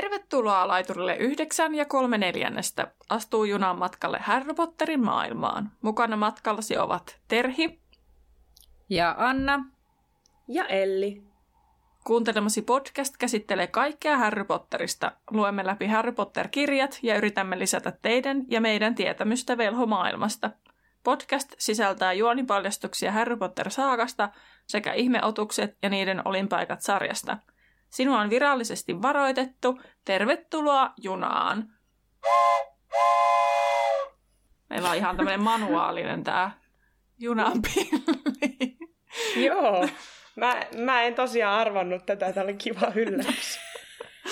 Tervetuloa laiturille yhdeksän ja kolme neljännestä. Astuu junan matkalle Harry Potterin maailmaan. Mukana matkallasi ovat Terhi ja Anna ja Elli. Kuuntelemasi podcast käsittelee kaikkea Harry Potterista. Luemme läpi Harry Potter-kirjat ja yritämme lisätä teidän ja meidän tietämystä velhomaailmasta. Podcast sisältää juonipaljastuksia Harry Potter-saakasta sekä ihmeotukset ja niiden olinpaikat sarjasta – Sinua on virallisesti varoitettu. Tervetuloa junaan. Meillä on ihan tämmöinen manuaalinen tämä junapilli. Joo. Mä, mä en tosiaan arvannut tätä. Tämä oli kiva yllätys.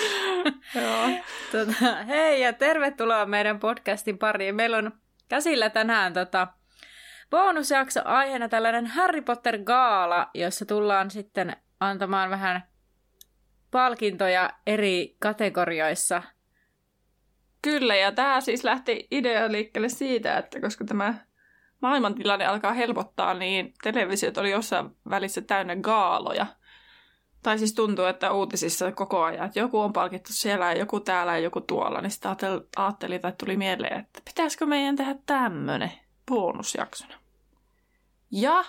Joo. Tota, hei ja tervetuloa meidän podcastin pariin. Meillä on käsillä tänään tota, bonusjakso aiheena tällainen Harry Potter gaala, jossa tullaan sitten antamaan vähän palkintoja eri kategorioissa. Kyllä, ja tämä siis lähti idea liikkeelle siitä, että koska tämä maailmantilanne alkaa helpottaa, niin televisiot oli jossain välissä täynnä gaaloja. Tai siis tuntuu, että uutisissa koko ajan, että joku on palkittu siellä ja joku täällä ja joku tuolla, niin sitä ajattelin tai tuli mieleen, että pitäisikö meidän tehdä tämmöinen bonusjaksona. Ja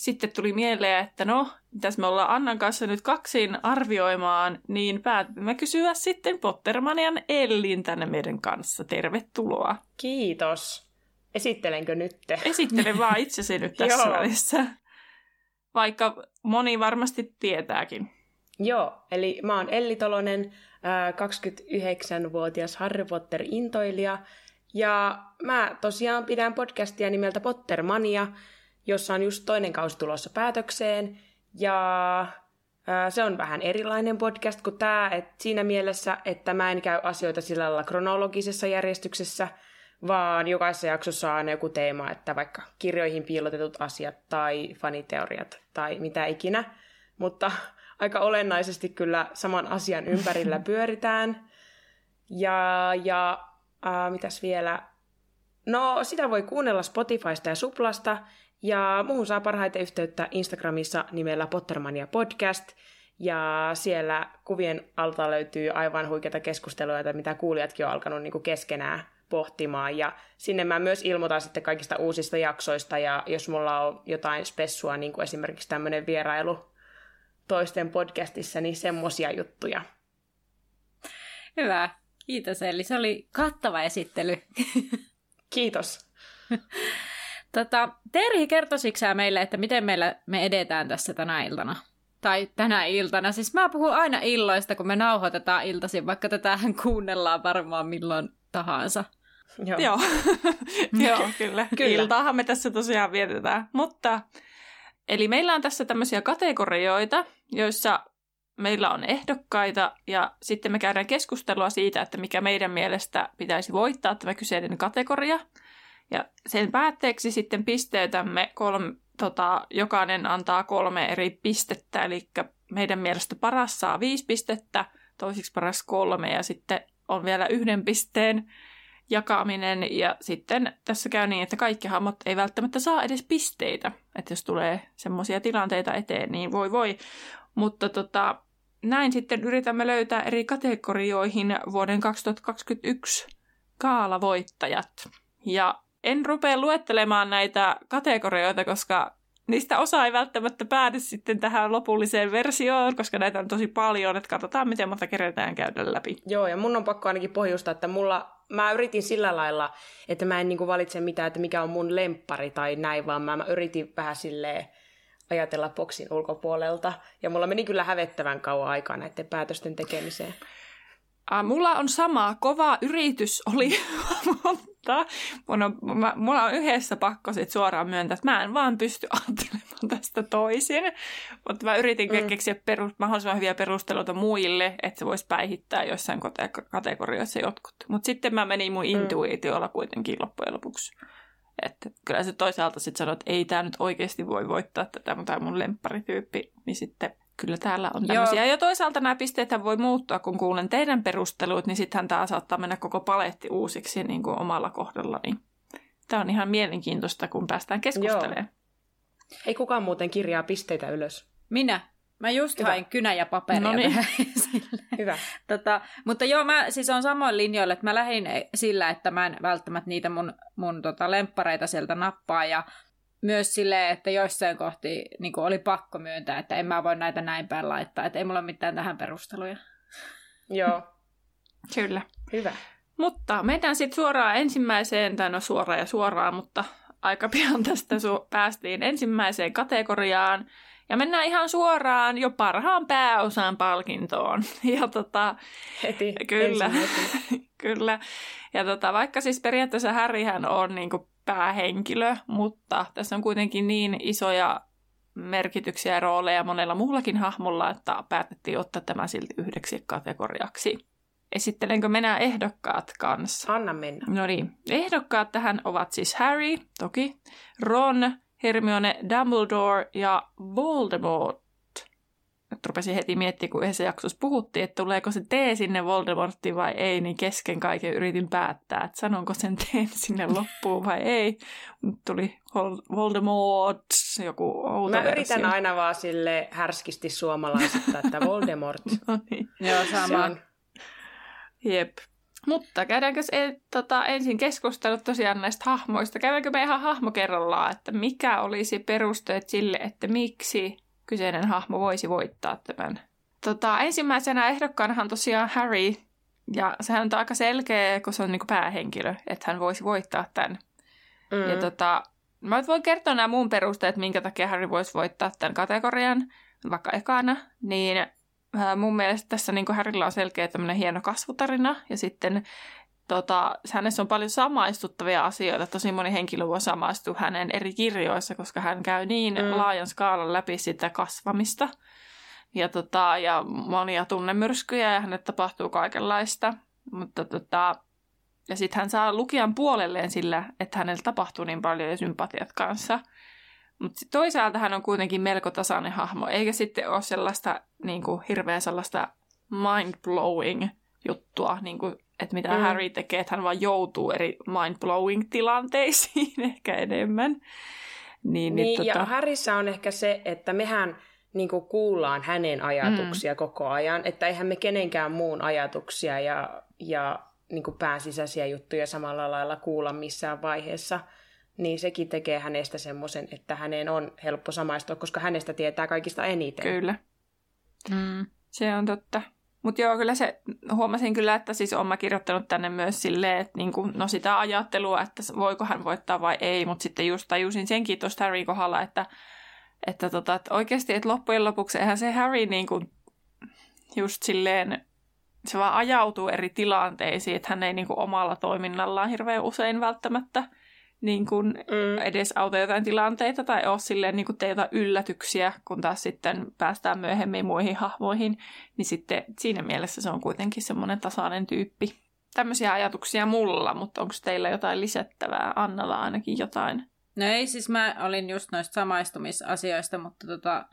sitten tuli mieleen, että no, mitäs me ollaan Annan kanssa nyt kaksin arvioimaan, niin päätimme kysyä sitten Pottermanian Ellin tänne meidän kanssa. Tervetuloa. Kiitos. Esittelenkö nyt? Esittelen vaan itsesi nyt tässä välissä. Vaikka moni varmasti tietääkin. Joo, eli mä oon Elli Tolonen, 29-vuotias Harry Potter-intoilija. Ja mä tosiaan pidän podcastia nimeltä Pottermania, jossa on just toinen kausi tulossa päätökseen. Ja se on vähän erilainen podcast kuin tämä, että siinä mielessä, että mä en käy asioita sillä lailla kronologisessa järjestyksessä, vaan jokaisessa jaksossa on joku teema, että vaikka kirjoihin piilotetut asiat tai faniteoriat tai mitä ikinä. Mutta aika olennaisesti kyllä saman asian ympärillä pyöritään. Ja, ja äh, mitäs vielä? No, sitä voi kuunnella Spotifysta ja Suplasta, ja muuhun saa parhaiten yhteyttä Instagramissa nimellä Pottermania Podcast. Ja siellä kuvien alta löytyy aivan huikeita keskusteluja, mitä kuulijatkin on alkanut niin kuin keskenään pohtimaan. Ja sinne mä myös ilmoitan sitten kaikista uusista jaksoista. Ja jos mulla on jotain spessua, niin kuin esimerkiksi tämmöinen vierailu toisten podcastissa, niin semmosia juttuja. Hyvä. Kiitos Eli. Se oli kattava esittely. Kiitos. Tota, Terhi, kertoisitko meille, että miten meillä me edetään tässä tänä iltana? Tai tänä iltana. Siis mä puhun aina illoista, kun me nauhoitetaan iltaisin, vaikka tätähän kuunnellaan varmaan milloin tahansa. Joo, Joo. Joo kyllä. kyllä. Iltaahan me tässä tosiaan vietetään. Mutta, eli meillä on tässä tämmöisiä kategorioita, joissa meillä on ehdokkaita ja sitten me käydään keskustelua siitä, että mikä meidän mielestä pitäisi voittaa tämä kyseinen kategoria – ja sen päätteeksi sitten pisteytämme kolme, tota, jokainen antaa kolme eri pistettä, eli meidän mielestä paras saa viisi pistettä, toisiksi paras kolme ja sitten on vielä yhden pisteen jakaminen. Ja sitten tässä käy niin, että kaikki hahmot ei välttämättä saa edes pisteitä, että jos tulee semmoisia tilanteita eteen, niin voi voi, mutta tota, näin sitten yritämme löytää eri kategorioihin vuoden 2021 kaalavoittajat. Ja en rupea luettelemaan näitä kategorioita, koska niistä osa ei välttämättä päädy sitten tähän lopulliseen versioon, koska näitä on tosi paljon, että katsotaan, miten monta kerätään käydä läpi. Joo, ja mun on pakko ainakin pohjustaa, että mulla, mä yritin sillä lailla, että mä en niinku valitse mitään, että mikä on mun lemppari tai näin, vaan mä, mä yritin vähän silleen ajatella boksin ulkopuolelta, ja mulla meni kyllä hävettävän kauan aikaa näiden päätösten tekemiseen. Äh, mulla on sama. Kova yritys oli, mutta mun on, mä, mulla on yhdessä pakko sit suoraan myöntää, että mä en vaan pysty ajattelemaan tästä toisin. Mutta mä yritin mm. keksiä perus, mahdollisimman hyviä perusteluita muille, että se voisi päihittää joissain kategorioissa jotkut. Mutta sitten mä menin mun mm. intuitiolla kuitenkin loppujen lopuksi. Että kyllä se toisaalta sitten sanoi, että ei tämä nyt oikeasti voi voittaa tätä, mutta tämä mun lempparityyppi, niin sitten Kyllä täällä on tämmöisiä. Joo. Ja toisaalta nämä pisteet voi muuttua, kun kuulen teidän perustelut, niin sittenhän tämä saattaa mennä koko paletti uusiksi niin kuin omalla kohdalla. Niin tämä on ihan mielenkiintoista, kun päästään keskustelemaan. Joo. Ei kukaan muuten kirjaa pisteitä ylös. Minä. Mä just Hyvä. hain kynä ja paperia. No niin. Hyvä. Tota, mutta joo, mä siis on samoin linjoilla, että mä lähdin sillä, että mä en välttämättä niitä mun, mun tota, lemppareita sieltä nappaa ja myös silleen, että joissain kohti niin oli pakko myöntää, että en mä voi näitä näin päin laittaa, että ei mulla ole mitään tähän perusteluja. Joo. Kyllä. Hyvä. Mutta mennään sitten suoraan ensimmäiseen, tai no suoraan ja suoraan, mutta aika pian tästä su- päästiin ensimmäiseen kategoriaan. Ja mennään ihan suoraan jo parhaan pääosan palkintoon. Ja tota, heti. Kyllä, heti. kyllä. Ja tota, vaikka siis periaatteessa Harryhän on niinku päähenkilö, mutta tässä on kuitenkin niin isoja merkityksiä ja rooleja monella muullakin hahmolla, että päätettiin ottaa tämä silti yhdeksi kategoriaksi. Esittelenkö minä ehdokkaat kanssa? Anna mennä. No niin. Ehdokkaat tähän ovat siis Harry, toki, Ron, Hermione, Dumbledore ja Voldemort. Nyt rupesin heti miettimään, kun yhdessä jaksossa puhuttiin, että tuleeko se T sinne Voldemorttiin vai ei, niin kesken kaiken yritin päättää, että sanonko sen T sinne loppuun vai ei. Tuli Voldemort, joku outo Mä versio. yritän aina vaan sille härskisti suomalaisittaa, että Voldemort. no niin. Joo, sama. Jep. Mutta käydäänkö e, tota, ensin keskustelut tosiaan näistä hahmoista? Käydäänkö me ihan hahmo kerrallaan, että mikä olisi perusteet sille, että miksi kyseinen hahmo voisi voittaa tämän? Tota, ensimmäisenä ehdokkaanahan tosiaan Harry, ja sehän on aika selkeä, kun se on niin päähenkilö, että hän voisi voittaa tämän. Mm. Ja tota, mä voin kertoa nämä muun perusteet, minkä takia Harry voisi voittaa tämän kategorian, vaikka ekana, niin mun mielestä tässä niin Harrylla on selkeä tämmöinen hieno kasvutarina ja sitten tota, hänessä on paljon samaistuttavia asioita. Tosi moni henkilö voi samaistua hänen eri kirjoissa, koska hän käy niin mm. laajan skaalan läpi sitä kasvamista. Ja, tota, ja monia tunnemyrskyjä ja hänelle tapahtuu kaikenlaista. Mutta tota, ja sitten hän saa lukijan puolelleen sillä, että hänellä tapahtuu niin paljon ja sympatiat kanssa – mutta toisaalta hän on kuitenkin melko tasainen hahmo, eikä sitten ole sellaista niin kuin, hirveän sellaista mind-blowing juttua, niin kuin, että mitä mm. Harry tekee, että hän vaan joutuu eri mind-blowing tilanteisiin ehkä enemmän. Niin, niin, niin ja tota... Harryssä on ehkä se, että mehän niin kuin kuullaan hänen ajatuksia mm. koko ajan, että eihän me kenenkään muun ajatuksia ja, ja niin kuin pääsisäisiä juttuja samalla lailla kuulla missään vaiheessa – niin sekin tekee hänestä semmoisen, että hänen on helppo samaistua, koska hänestä tietää kaikista eniten. Kyllä. Mm, se on totta. Mutta joo, kyllä se, huomasin kyllä, että siis olen kirjoittanut tänne myös silleen, että niinku, no sitä ajattelua, että voiko hän voittaa vai ei, mutta sitten just tajusin senkin tuosta Harry kohdalla, että, että, tota, että oikeasti, että loppujen lopuksi eihän se Harry niinku, just silleen, se vaan ajautuu eri tilanteisiin, että hän ei niinku omalla toiminnallaan hirveän usein välttämättä – niin kuin mm. edes auta jotain tilanteita tai ole silleen niin kuin jotain yllätyksiä, kun taas sitten päästään myöhemmin muihin hahmoihin, niin sitten siinä mielessä se on kuitenkin semmoinen tasainen tyyppi. Tämmöisiä ajatuksia mulla, mutta onko teillä jotain lisättävää? Annalla ainakin jotain. No ei, siis mä olin just noista samaistumisasioista, mutta tota,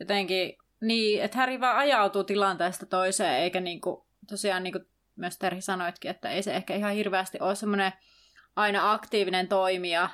jotenkin niin, että Häri vaan ajautuu tilanteesta toiseen, eikä niinku, tosiaan niin kuin myös Terhi sanoitkin, että ei se ehkä ihan hirveästi ole semmoinen aina aktiivinen toimija,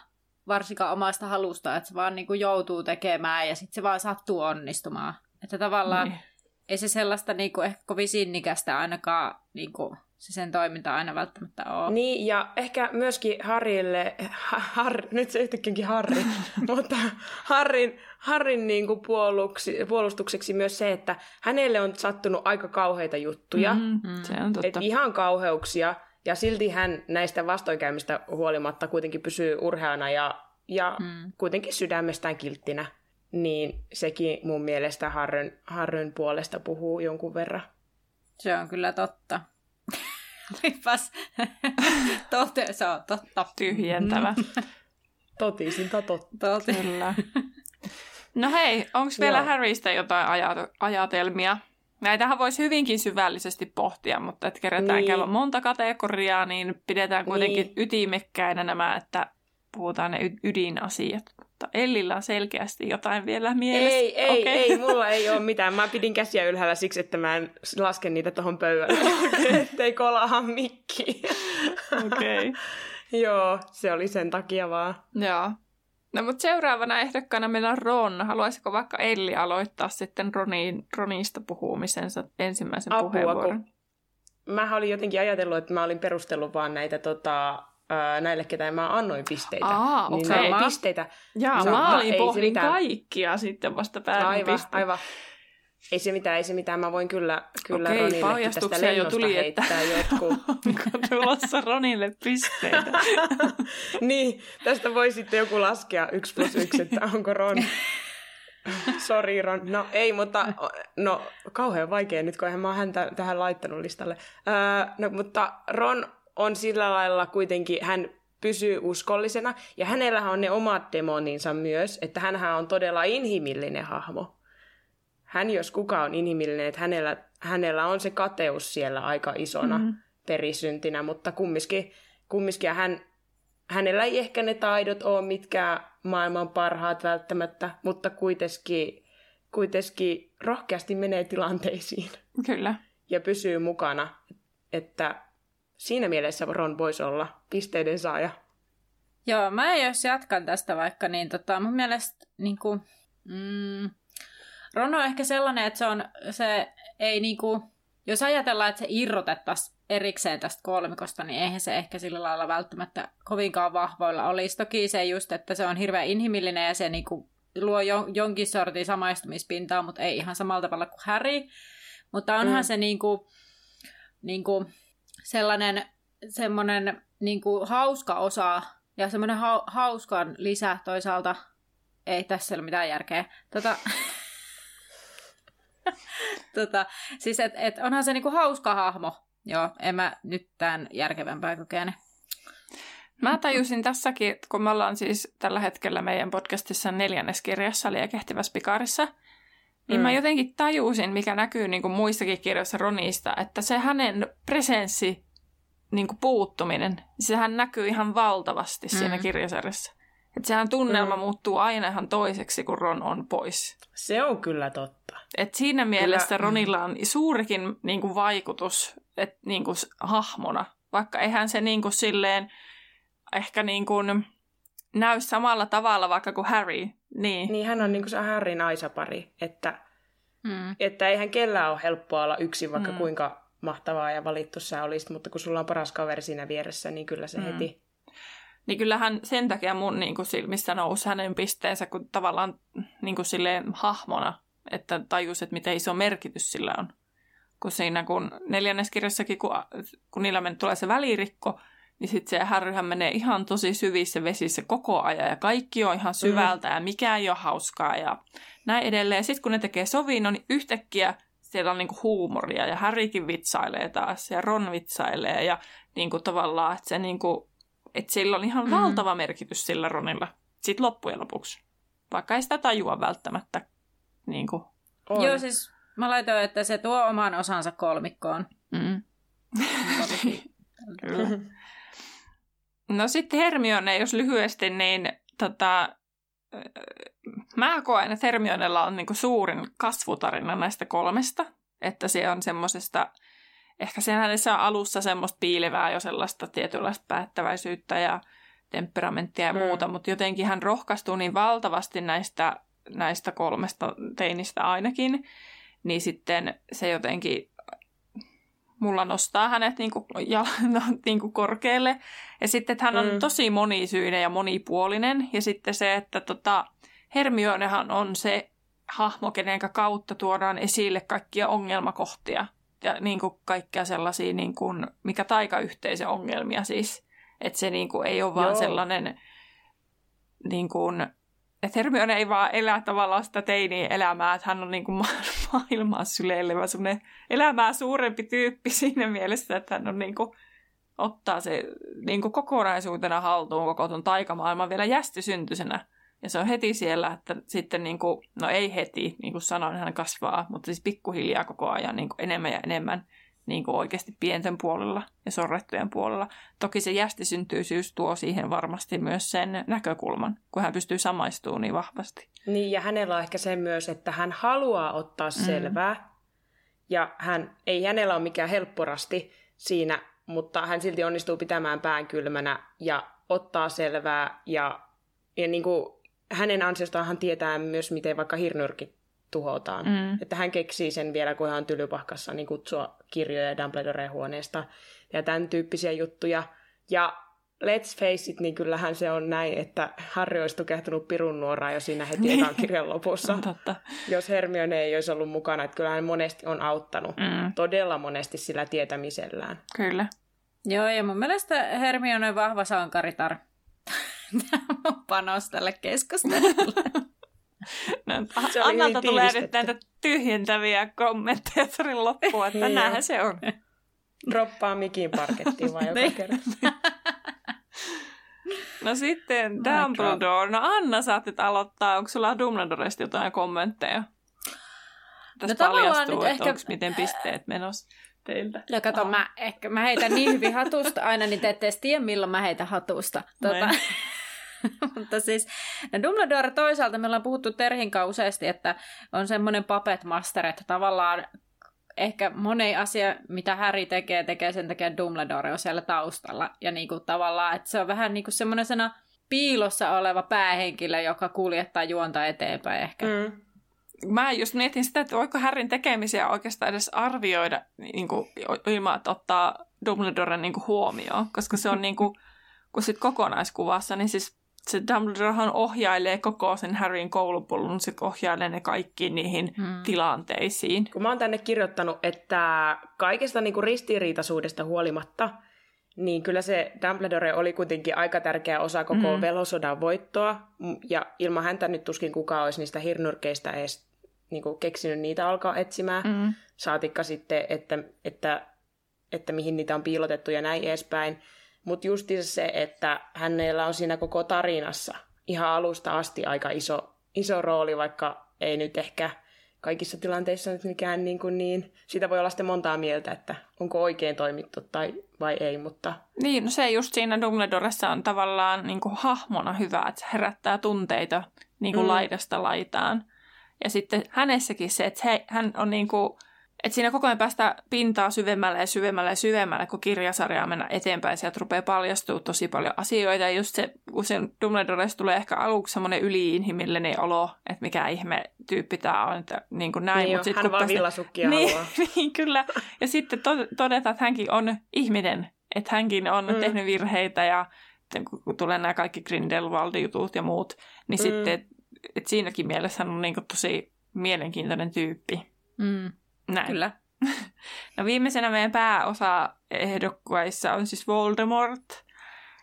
varsinkaan omasta halusta, että se vaan niin kuin joutuu tekemään ja sitten se vaan sattuu onnistumaan. Että tavallaan niin. ei se sellaista niin kuin ehkä kovin sinnikästä ainakaan niin kuin se sen toiminta aina välttämättä ole. Niin, ja ehkä myöskin Harrille, har, nyt se yhtäkkiäkin Harri, mutta Harrin, Harrin niin kuin puoluksi, puolustukseksi myös se, että hänelle on sattunut aika kauheita juttuja. Mm-hmm, se on totta. Et ihan kauheuksia, ja silti hän näistä vastoinkäymistä huolimatta kuitenkin pysyy urheana ja, ja hmm. kuitenkin sydämestään kilttinä. Niin sekin mun mielestä Harryn, Harryn puolesta puhuu jonkun verran. Se on kyllä totta. Olipas tote, se on totta. Tyhjentävä. Totisinta totta. Toti. Kyllä. No hei, onko vielä Harrystä jotain ajat- ajatelmia? Näitähän voisi hyvinkin syvällisesti pohtia, mutta että kerätään niin. käydä monta kategoriaa, niin pidetään kuitenkin niin. ytimekkäinä nämä, että puhutaan ne ydinasiat. Mutta Ellillä on selkeästi jotain vielä mielessä. Ei, ei, okay. ei, mulla ei ole mitään. Mä pidin käsiä ylhäällä siksi, että mä en laske niitä tuohon pöydälle, ettei kolaha mikki. Okei. Okay. Joo, se oli sen takia vaan. Joo. No mutta seuraavana ehdokkaana meillä on Ron. Haluaisiko vaikka Elli aloittaa sitten Roniin, Ronista puhumisensa ensimmäisen Apua, puheenvuoron? kun mä olin jotenkin ajatellut, että mä olin perustellut vaan näitä tota, näille, ketä mä annoin pisteitä. Aa, niin okei. nämä pisteitä. Jaa, Sama. mä olin pohdin mitään. kaikkia sitten vasta päädyin Aivan, aivan. Ei se mitään, ei se mitään. Mä voin kyllä, kyllä Okei, Ronillekin tästä paljastuksia jo lennosta tuli, että- heittää jotkut. Onko tulossa Ronille pisteitä? niin, tästä voi sitten joku laskea yksi plus yksi, että onko Ron. Sori Ron. No ei, mutta no kauhean vaikea nyt, kun eihän mä oon häntä tähän laittanut listalle. Öö, no mutta Ron on sillä lailla kuitenkin, hän pysyy uskollisena ja hänellä on ne omat demoninsa myös, että hänhän on todella inhimillinen hahmo. Hän jos kuka on inhimillinen, että hänellä, hänellä on se kateus siellä aika isona Mhm. mm. perisyntinä, mutta kumminkin, kumminkin ja hän, hänellä ei ehkä ne taidot ole mitkään maailman parhaat välttämättä, mutta kuitenkin, kuitenkin rohkeasti menee tilanteisiin Kyllä. ja pysyy mukana, että siinä mielessä Ron voisi olla pisteiden saaja. Joo, mä jos jatkan tästä vaikka, niin tota, mun mielestä niin kuin, mm, Ron on ehkä sellainen, että se, on, se ei niin kuin, jos ajatellaan, että se irrotettaisiin erikseen tästä kolmikosta, niin eihän se ehkä sillä lailla välttämättä kovinkaan vahvoilla olisi. Toki se just, että se on hirveän inhimillinen ja se niin kuin, luo jo, jonkin sortin samaistumispintaa, mutta ei ihan samalla tavalla kuin Harry. Mutta onhan Mm. se niin kuin, niin kuin sellainen semmoinen niin kuin hauska osa ja semmoinen hau- hauskan lisä toisaalta. Ei tässä ole mitään järkeä. Tota, tota, siis et, et onhan se niinku hauska hahmo. Joo, en mä nyt tämän järkevämpää kykene. Mä tajusin tässäkin, kun me ollaan siis tällä hetkellä meidän podcastissa neljänneskirjassa Liekehtivässä pikarissa, niin Mm. mä jotenkin tajusin, mikä näkyy niin kuin muissakin kirjoissa Ronista, että se hänen presenssi, niin kuin puuttuminen, sehän näkyy ihan valtavasti siinä Mm. kirjasarjassa. Että sehän tunnelma Mm. muuttuu aina ihan toiseksi, kun Ron on pois. Se on kyllä totta. Et siinä mielessä Kyllä. Ronilla on suurikin niin kuin, vaikutus et, niin kuin, hahmona, vaikka eihän se niin kuin, silleen ehkä niin kuin, näy samalla tavalla vaikka kuin Harry. Niin. Niin hän on niinku se Harryn aisapari, että, Mm. että eihän kellään ole helppoa olla yksin, vaikka Mm. kuinka mahtavaa ja valittu sä olisit, mutta kun sulla on paras kaveri siinä vieressä, niin kyllä se mm. heti... niin kyllähän sen takia mun niin kuin, silmissä nousi hänen pisteensä, kun tavallaan niin kuin, silleen hahmona, että tajus, että miten iso merkitys sillä on. Kun siinä, kun neljänneskirjassakin, kun, kun niillä men, tulee se välirikko, niin sitten se Harryhän menee ihan tosi syvissä vesissä koko ajan ja kaikki on ihan syvältä mm. ja mikä ei ole hauskaa ja näin edelleen. Sitten kun ne tekee sovinnon, niin yhtäkkiä siellä on niinku huumoria ja Harrykin vitsailee taas ja Ron vitsailee ja niinku tavallaan, että se niinku, että sillä on ihan Mm. valtava merkitys sillä Ronilla sitten loppujen lopuksi. Vaikka ei sitä tajua välttämättä. Niinku. On. Joo, siis mä laitoin, että se tuo oman osansa kolmikkoon. Mm. Kyllä. No sitten Hermione, jos lyhyesti, niin tota, mä koen, että Hermionella on niinku suurin kasvutarina näistä kolmesta. Että se on semmoisesta, ehkä se hänessä on alussa semmoista piilevää jo sellaista tietynlaista päättäväisyyttä ja temperamenttia ja Mm. muuta, mutta jotenkin hän rohkaistuu niin valtavasti näistä, näistä kolmesta teinistä ainakin, niin sitten se jotenkin mulla nostaa hänet niinku, ja, no, niinku korkealle. Ja sitten, että hän on Mm. tosi monisyinen ja monipuolinen. Ja sitten se, että tota, Hermionehan on se hahmo, kenen kautta tuodaan esille kaikkia ongelmakohtia. Ja niinku kaikkia sellaisia, niinku, mikä taikayhteisön ongelmia siis. Että se niinku ei ole vaan Joo. sellainen, niinku, että Hermione ei vaan elä tavallaan sitä teiniä elämää, että hän on niinku ma- maailmaa syleilevä semmoinen elämää suurempi tyyppi siinä mielessä, että hän on niinku, ottaa se niinku kokonaisuutena haltuun koko tuon taikamaailman vielä jästisyntyisenä. Ja se on heti siellä, että sitten, niinku, no ei heti, niin kuin sanoin, hän kasvaa, mutta siis pikkuhiljaa koko ajan niinku enemmän ja enemmän niin kuin oikeasti pienten puolella ja sorrettujen puolella. Toki se jästisyntyisyys tuo siihen varmasti myös sen näkökulman, kun hän pystyy samaistumaan niin vahvasti. Niin, ja hänellä on ehkä se myös, että hän haluaa ottaa Mm. selvää. Ja hän, ei hänellä ole mikään helpporasti siinä, mutta hän silti onnistuu pitämään pään kylmänä ja ottaa selvää ja, ja niin kuin hänen ansiostaanhan tietää myös, miten vaikka hirnyrkit tuhotaan. Mm. Että hän keksii sen vielä, kun hän on tylypahkassa, niin kutsua kirjoja Dumbledoreen huoneesta ja tämän tyyppisiä juttuja. Ja let's face it, niin kyllähän se on näin, että Harry olisi tukehtunut pirun nuoraa jo siinä heti ekan kirjan lopussa. Totta. Jos Hermione ei olisi ollut mukana, että kyllähän monesti on auttanut. Mm. Todella monesti sillä tietämisellään. Kyllä. Joo, ja mun mielestä Hermione on vahva sankaritar. Tämä on panos tälle keskustelulle. No, Annalta tulee nyt näitä tyhjentäviä kommentteja sarin loppuun, että näinhän se on. Droppaa mikin parkettiin vai joka niin. kerta. No sitten Dumbledore. No Anna, saat nyt aloittaa. Onko sulla Dumbledoresta jotain kommentteja? Tästä no, paljastuu, että ehkä... onko miten pisteet menossa teiltä. Ja kato, oh. mä, ehkä, mä heitän niin hyvin hatusta aina, niin te ette tiedä, milloin mä heitän hatusta. Tuota, Mutta siis no Dumbledore toisaalta, me ollaan puhuttu Terhin useasti, että on semmoinen puppet master, että tavallaan ehkä moni asia, mitä Harry tekee, tekee sen takia Dumbledore on siellä taustalla. Ja niinku tavallaan, että se on vähän niinku semmoinen piilossa oleva päähenkilö, joka kuljettaa juonta eteenpäin ehkä. Mm. Mä just mietin sitä, että voiko Harryn tekemisiä oikeastaan edes arvioida niin kuin, ilman, että ottaa Dumbledoren niin kuin, huomioon, koska se on niin kuin, kun sit kokonaiskuvassa, niin siis se Dumbledorehan ohjailee koko sen Harryn koulupolun, se ohjailee ne kaikki niihin hmm. tilanteisiin. Kun mä oon tänne kirjoittanut, että kaikesta niinku ristiriitaisuudesta huolimatta, niin kyllä se Dumbledore oli kuitenkin aika tärkeä osa koko hmm. velosodan voittoa, ja ilman häntä nyt tuskin kukaan olisi niistä hirnyrkeistä edes niin kuin keksinyt niitä alkaa etsimään. Hmm. Saatikka sitten, että, että, että mihin niitä on piilotettu ja näin edespäin. Mutta justiinsa se, että hänellä on siinä koko tarinassa ihan alusta asti aika iso, iso rooli, vaikka ei nyt ehkä kaikissa tilanteissa nyt mikään niin, kuin niin. Siitä voi olla sitten montaa mieltä, että onko oikein toimittu tai vai ei, mutta... Niin, no se just siinä Dumbledoressa on tavallaan niin kuin hahmona hyvä, että se herättää tunteita niin kuin mm. laidasta laitaan. Ja sitten hänessäkin se, että he, hän on niin kuin et siinä koko ajan päästä pintaa syvemmälle ja syvemmälle ja syvemmälle, kun kirjasarjaa mennä eteenpäin. Sieltä rupeaa paljastua tosi paljon asioita. Ja just se, kun sen Dumbledores tulee ehkä aluksi semmoinen yliinhimillinen olo, että mikä ihme tyyppi tämä on. Että niin kuin näin. Niin Mut sit, hän vaan villasukkia niin, niin, kyllä. Ja sitten to- todetaan, että hänkin on ihminen. Että hänkin on mm. tehnyt virheitä ja kun tulee nämä kaikki Grindelwald-jutut ja muut, niin mm. sitten, että siinäkin mielessä hän on niin kuin tosi mielenkiintoinen tyyppi. Mm. Näin. Kyllä. No viimeisenä meidän pääosa ehdokkuissa on siis Voldemort,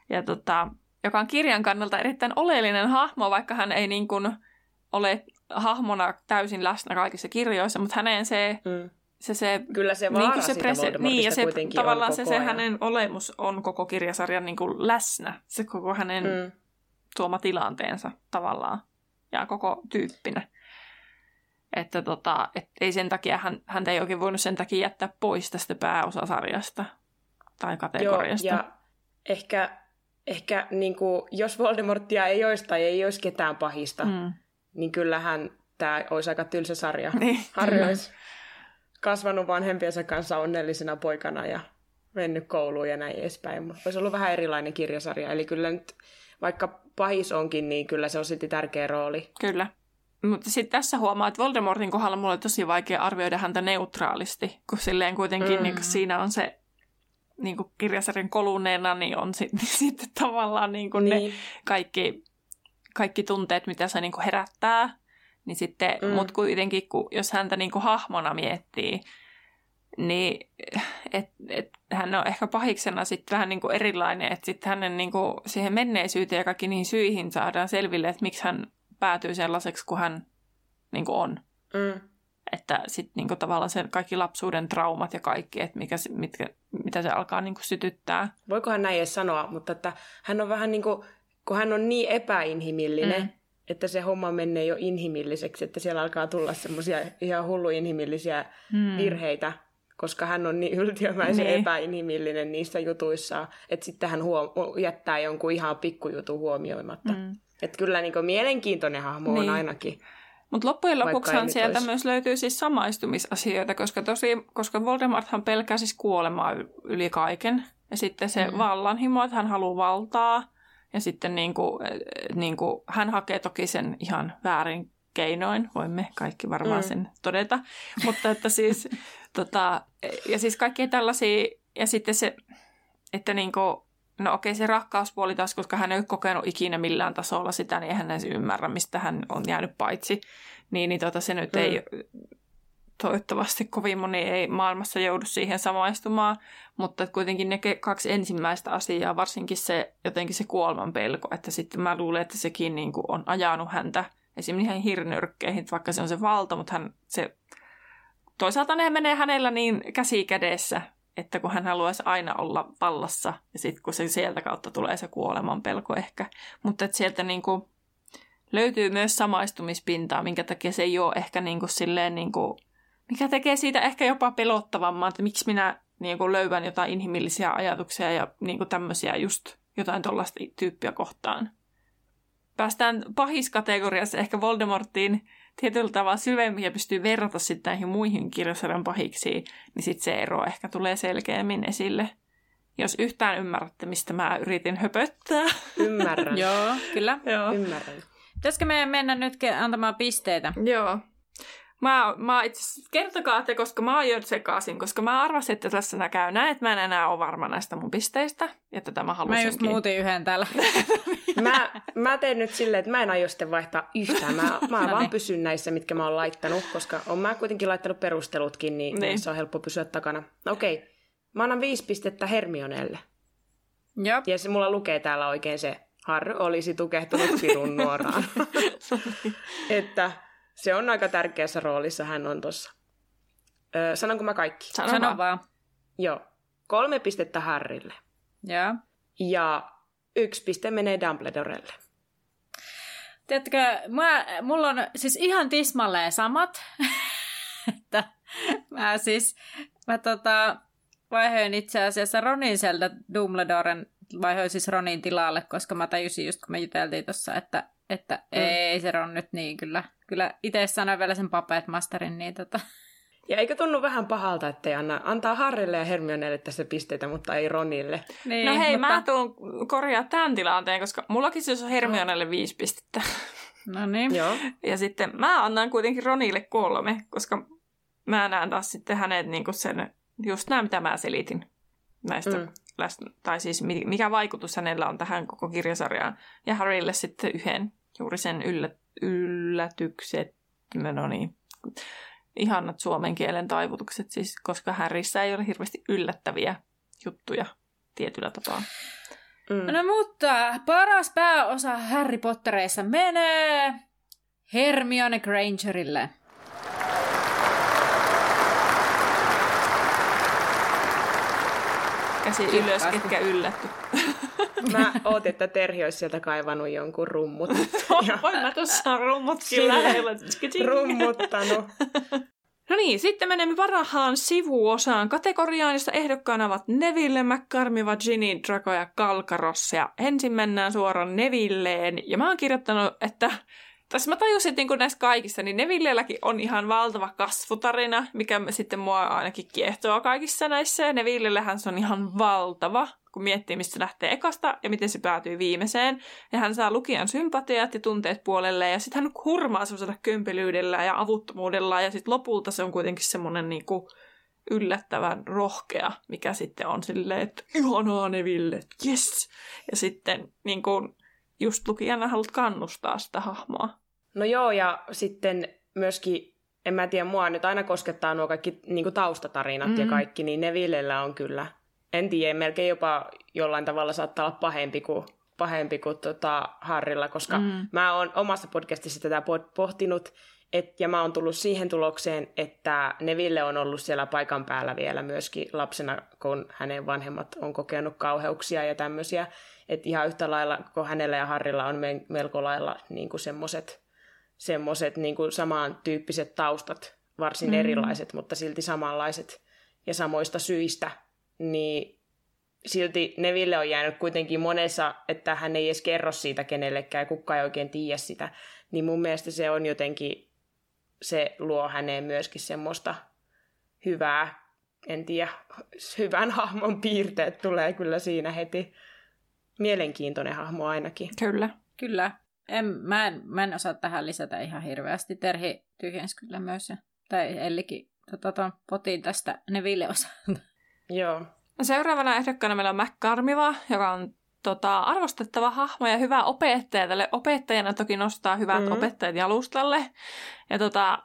ja tota, joka on kirjan kannalta erittäin oleellinen hahmo, vaikka hän ei niin kuin ole hahmona täysin läsnä kaikissa kirjoissa, mutta hänen se, mm. se, se Kyllä se vaara niin se prese- niin, ja se tavallaan se, se hänen olemus on koko kirjasarjan niin kuin läsnä, se koko hänen mm. tuoma tilanteensa tavallaan ja koko tyyppinä. Että tota, et ei sen takia, hän, häntä ei oikein voinut sen takia jättää pois tästä pääosasarjasta tai kategoriasta. Joo, ja ehkä, ehkä niin kuin, jos Voldemortia ei olisi tai ei olisi ketään pahista, mm. niin kyllähän tämä olisi aika tylsä sarja. Niin, Harry olisi kasvanut vanhempiensa kanssa onnellisena poikana ja mennyt kouluun ja näin edespäin. Mutta olisi ollut vähän erilainen kirjasarja. Eli kyllä nyt, vaikka pahis onkin, niin kyllä se on sitten tärkeä rooli. Kyllä. Mutta sitten tässä huomaa, että Voldemortin kohdalla mulla on tosi vaikea arvioida häntä neutraalisti, kun silleen kuitenkin mm. niin siinä on se niin kuin kirjasarjan koluneena, niin on sit, niin sitten tavallaan niin kuin niin. ne kaikki, kaikki tunteet, mitä se niin kuin herättää. Niin sitten, mm. mutta kuitenkin, kun, jos häntä niin kuin hahmona miettii, niin et, et, hän on ehkä pahiksena sitten vähän niin kuin erilainen, että sitten hänen niin kuin siihen menneisyyteen ja kaikki niihin syihin saadaan selville, että miksi hän päätyy sellaiseksi kuin hän niin kuin on. Mm. Että sitten niin tavallaan se kaikki lapsuuden traumat ja kaikki, että mikä, mitkä, mitä se alkaa niin kuin sytyttää. Voikohan näin edes sanoa, mutta että hän on vähän niin kuin, kun hän on niin epäinhimillinen, mm. että se homma menee jo inhimilliseksi, että siellä alkaa tulla semmoisia ihan hullu inhimillisiä mm. virheitä, koska hän on niin yltiömäisen niin. epäinhimillinen niissä jutuissa, että sitten hän huom- jättää jonkun ihan pikkujutun huomioimatta. Mm. Että kyllä niin mielenkiintoinen hahmo niin. on ainakin. Mutta loppujen lopuksihan sieltä olisi. myös löytyy siis samaistumisasioita, koska, tosi, koska Voldemorthan pelkää siis kuolemaa yli kaiken. Ja sitten se mm. vallanhimo, että hän haluaa valtaa. Ja sitten niin kuin, niin kuin, hän hakee toki sen ihan väärin keinoin, voimme kaikki varmaan mm. sen todeta. Mutta että siis, tota, ja siis kaikki tällaisia, ja sitten se, että niin kuin, no okei se rakkauspuoli taas, koska hän ei ole kokenut ikinä millään tasolla sitä, niin eihän hän ymmärrä, mistä hän on jäänyt paitsi. Niin, niin tota, se nyt mm. ei toivottavasti kovin moni ei maailmassa joudu siihen samaistumaan, mutta kuitenkin ne kaksi ensimmäistä asiaa, varsinkin se jotenkin se kuoleman pelko, että sitten mä luulen, että sekin niin kuin on ajanut häntä esimerkiksi ihan hirnyrkkeihin, vaikka se on se valta, mutta hän, se, toisaalta ne menee hänellä niin käsi kädessä, että kun hän haluaisi aina olla vallassa, ja sitten kun se sieltä kautta tulee se kuoleman pelko ehkä, mutta että sieltä niin kuin löytyy myös samaistumispintaa, minkä takia se ei ole ehkä niin kuin silleen niin kuin mikä tekee siitä ehkä jopa pelottavamman, että miksi minä niin kuin löydän jotain inhimillisiä ajatuksia ja niin kuin tämmöisiä just jotain tuollaista tyyppiä kohtaan. Päästään pahiskategoriassa ehkä Voldemortiin tietyllä tavalla syvemmin ja pystyy verrata sitten näihin muihin kirjasarjan pahiksiin, niin sitten se ero ehkä tulee selkeämmin esille. Jos yhtään ymmärrätte, mistä mä yritin höpöttää. Ymmärrän. Joo, kyllä. Joo. Ymmärrän. Pitäisikö meidän mennä nyt antamaan pisteitä? Joo. Mä, mä itse kertokaa te, koska mä oon jo sekaisin, koska mä arvasin, että tässä käy näin, että mä en enää ole varma näistä mun pisteistä. Ja tätä mä halusinkin. Mä just muutin yhden täällä. mä, mä teen nyt silleen, että mä en aio sitten vaihtaa yhtään. Mä, mä no vaan niin. pysyn näissä, mitkä mä oon laittanut, koska on mä kuitenkin laittanut perustelutkin, niin, niin. se on helppo pysyä takana. Okei, okay. mä annan viisi pistettä Hermionelle. Jop. Ja se mulla lukee täällä oikein se, Harry olisi tukehtunut pirun nuoraan. että se on aika tärkeässä roolissa hän on tuossa. Öö, sanonko mä kaikki? Sano, Sano vaan. vaan. Joo. Kolme pistettä Harrille. Ja. Ja yksi piste menee Dumbledorelle. Tiedätkö, mä, mulla on siis ihan tismalleen samat. että mä siis, mä tota, vaihoin itse asiassa Ronin sieltä Dumbledoren, vaihoin siis Ronin tilalle, koska mä tajusin just kun me juteltiin tuossa, että että mm. ei se on nyt niin kyllä. Kyllä itse sanoin vielä sen Puppet Masterin, niin tota... Ja eikö tunnu vähän pahalta, ettei anna, antaa Harrille ja Hermionelle tässä pisteitä, mutta ei Ronille? Niin, no hei, mutta... mä tuun korjaa tämän tilanteen, koska mullakin siis on Hermionelle viisi pistettä. No niin. Joo. Ja sitten mä annan kuitenkin Ronille kolme, koska mä näen taas sitten hänet niin kuin sen, just nämä, mitä mä selitin näistä mm. tai siis mikä vaikutus hänellä on tähän koko kirjasarjaan. Ja Harrylle sitten yhden juuri sen yllä, yllätykset, no niin, ihanat suomen kielen taivutukset, siis, koska Harryssä ei ole hirveästi yllättäviä juttuja tietyllä tapaa. Mm. No mutta paras pääosa Harry Pottereissa menee Hermione Grangerille. Käsi ylös, ketkä yllätty. Mä ootin, että Terhi olisi sieltä kaivannut jonkun rummut. Voin mä tuossa rummutkin lähellä. Rummuttanut. No niin, sitten menemme parhaan sivuosaan kategoriaan, jossa ehdokkaana ovat Neville, McCarmiva, Ginny, Draco ja Kalkaros. Ja ensin mennään suoraan Nevilleen. Ja mä oon kirjoittanut, että tässä mä tajusin, että niin näissä kaikissa, niin Nevilleelläkin on ihan valtava kasvutarina, mikä sitten mua ainakin kiehtoo kaikissa näissä. Ja Nevillellähän se on ihan valtava, kun miettii, mistä se lähtee ekasta ja miten se päätyy viimeiseen. Ja hän saa lukijan sympatiat ja tunteet puolelle ja sitten hän hurmaa semmoisella kömpelyydellä ja avuttomuudella. Ja sitten lopulta se on kuitenkin semmoinen niin kuin yllättävän rohkea, mikä sitten on silleen, että ihanaa Neville, yes! Ja sitten niin kuin, just lukijana haluat kannustaa sitä hahmoa. No joo, ja sitten myöskin, en mä tiedä, mua nyt aina koskettaa nuo kaikki niin taustatarinat mm. ja kaikki, niin ne Villellä on kyllä, en tiedä, melkein jopa jollain tavalla saattaa olla pahempi kuin, pahempi kuin tota Harrilla, koska mm. mä oon omassa podcastissa tätä pohtinut, et, ja mä oon tullut siihen tulokseen, että Neville on ollut siellä paikan päällä vielä myöskin lapsena, kun hänen vanhemmat on kokenut kauheuksia ja tämmöisiä. Että ihan yhtä lailla, kun hänellä ja Harrilla on melko lailla niin semmoiset semmoset, niin samantyyppiset taustat, varsin mm. erilaiset, mutta silti samanlaiset ja samoista syistä, niin silti Neville on jäänyt kuitenkin monessa, että hän ei edes kerro siitä kenellekään, kukaan ei oikein tiedä sitä. Niin mun mielestä se on jotenkin, se luo häneen myöskin semmoista hyvää, en tiedä, hyvän hahmon piirteet tulee kyllä siinä heti. Mielenkiintoinen hahmo ainakin. Kyllä. Kyllä. En, mä, en, mä en osaa tähän lisätä ihan hirveästi. Terhi tyhjensi kyllä myös. Tai Ellikin tota, ton potin tästä Neville osalta. Joo. No seuraavana ehdokkaana meillä on McCarmiva, joka on tota, arvostettava hahmo ja hyvä opettaja. Tälle opettajana toki nostaa hyvät mm-hmm. opettajat jalustalle. Ja tota,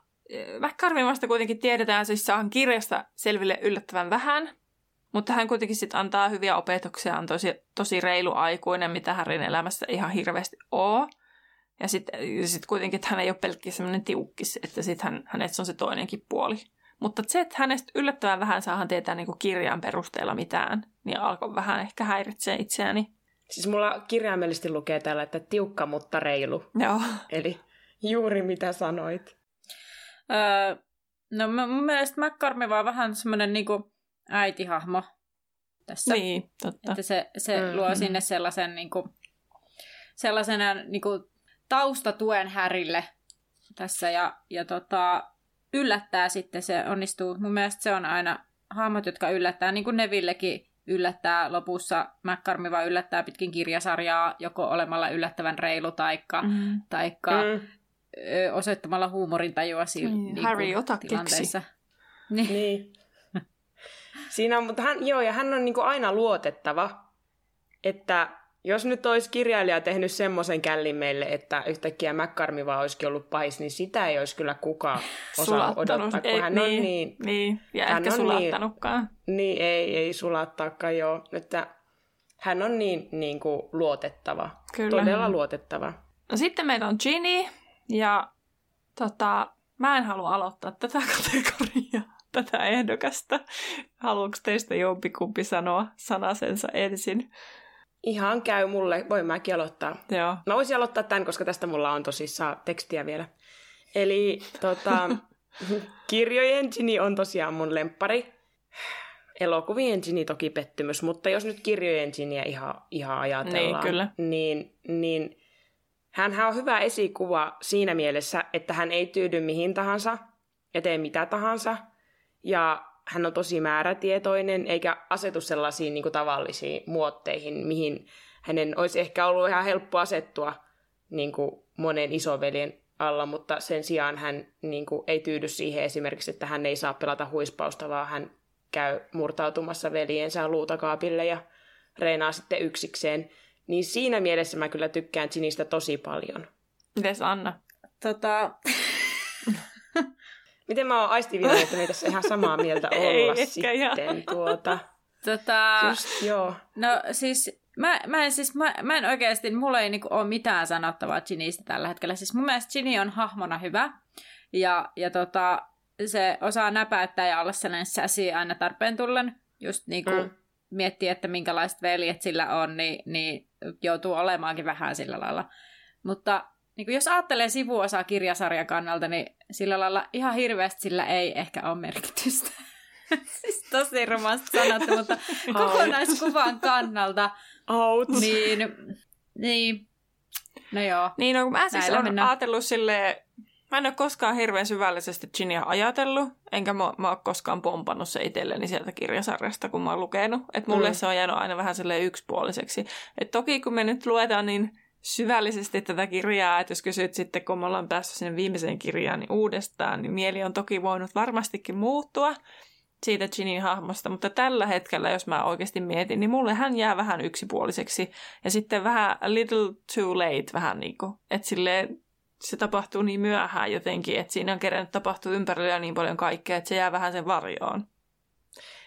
McCarmivasta kuitenkin tiedetään, siis saan kirjasta selville yllättävän vähän. Mutta hän kuitenkin sitten antaa hyviä opetuksia, on tosi, tosi reilu aikuinen, mitä Harryn elämässä ihan hirveästi oo. Ja sitten sit kuitenkin, että hän ei ole pelkkiä semmoinen tiukkis, että sitten hän, hänessä on se toinenkin puoli. Mutta se, että hänestä yllättävän vähän saahan tietää niin kirjan perusteella mitään, niin alkoi vähän ehkä häiritsee itseäni. Siis mulla kirjaimellisesti lukee täällä, että tiukka, mutta reilu. Joo. Eli juuri mitä sanoit. Öö, no mun mielestä McCormi vaan vähän semmoinen niinku äitihahmo tässä. Niin, totta. Että se, se mm-hmm. luo sinne sellaisen niinku, sellaisena niinku taustatuen Härille tässä ja, ja tota, yllättää sitten, se onnistuu. Mun mielestä se on aina hahmot, jotka yllättää, niin kuin Nevillekin yllättää lopussa, McCarmi vaan yllättää pitkin kirjasarjaa joko olemalla yllättävän reilu taikka, mm. taikka mm. osoittamalla huumorintajua si- niin, niin Harry, ota tilanteessa. Niin. niin. Siinä on, mutta hän, joo, ja hän on niin kuin aina luotettava, että jos nyt olisi kirjailija tehnyt semmoisen källin meille, että yhtäkkiä McCarmi vaan olisikin ollut pahis, niin sitä ei olisi kyllä kukaan osaa odottaa, kun ei, hän niin, on niin... Niin, ja hän ehkä on niin- sulattanutkaan. Niin, niin, ei, ei sulattaakaan, joo. Että hän on niin, niin kuin luotettava. Kyllä. Todella luotettava. No sitten meillä on Ginny, ja tota, mä en halua aloittaa tätä kategoriaa, tätä ehdokasta. Haluatko teistä jompikumpi sanoa sanasensa ensin? Ihan käy mulle. Voin mäkin aloittaa. Joo. Mä voisin aloittaa tämän, koska tästä mulla on tosissaan tekstiä vielä. Eli tota, kirjojen Ginny on tosiaan mun lempari. Elokuvien Ginny toki pettymys, mutta jos nyt kirjojen Ginnyä ihan, ihan ajatellaan, niin, kyllä. niin, niin hän on hyvä esikuva siinä mielessä, että hän ei tyydy mihin tahansa ja tee mitä tahansa. Ja hän on tosi määrätietoinen, eikä asetu sellaisiin niin kuin tavallisiin muotteihin, mihin hänen olisi ehkä ollut ihan helppo asettua niin kuin monen isoveljen alla, mutta sen sijaan hän niin kuin, ei tyydy siihen esimerkiksi, että hän ei saa pelata huispausta, vaan hän käy murtautumassa veljensä luutakaapille ja reenaa sitten yksikseen. Niin siinä mielessä mä kyllä tykkään Ginistä tosi paljon. Mites Anna? Tota, Miten mä oon aistivinut, että me tässä ihan samaa mieltä olla Ei, sitten ihan. tuota. Tota, Just, joo. No siis Mä, mä, en, siis, mä, mä en oikeasti, mulla ei niinku ole mitään sanottavaa Ginnystä tällä hetkellä. Siis mun mielestä Ginny on hahmona hyvä. Ja, ja tota, se osaa näpäyttää ja olla sellainen säsi aina tarpeen tullen. Just niinku mm. miettii, että minkälaiset veljet sillä on, niin, niin joutuu olemaankin vähän sillä lailla. Mutta niin kuin jos ajattelee sivuosaa kirjasarjan kannalta, niin sillä lailla ihan hirveästi sillä ei ehkä ole merkitystä. siis tosi rumasti sanottu, mutta kokonaiskuvan kannalta. Out. Niin, niin, no joo. Niin, no, mä siis olen ajatellut silleen, mä en ole koskaan hirveän syvällisesti Ginia ajatellut, enkä mä, mä ole koskaan pompannut se itselleni sieltä kirjasarjasta, kun mä oon lukenut. Että mulle mm. se on jäänyt aina vähän silleen yksipuoliseksi. Et toki kun me nyt luetaan, niin syvällisesti tätä kirjaa, että jos kysyt sitten, kun me ollaan päässyt sinne viimeiseen kirjaan niin uudestaan, niin mieli on toki voinut varmastikin muuttua siitä Ginin hahmosta, mutta tällä hetkellä, jos mä oikeasti mietin, niin mulle hän jää vähän yksipuoliseksi ja sitten vähän little too late vähän niin kuin, että silleen se tapahtuu niin myöhään jotenkin, että siinä on kerännyt tapahtuu ympärillä niin paljon kaikkea, että se jää vähän sen varjoon.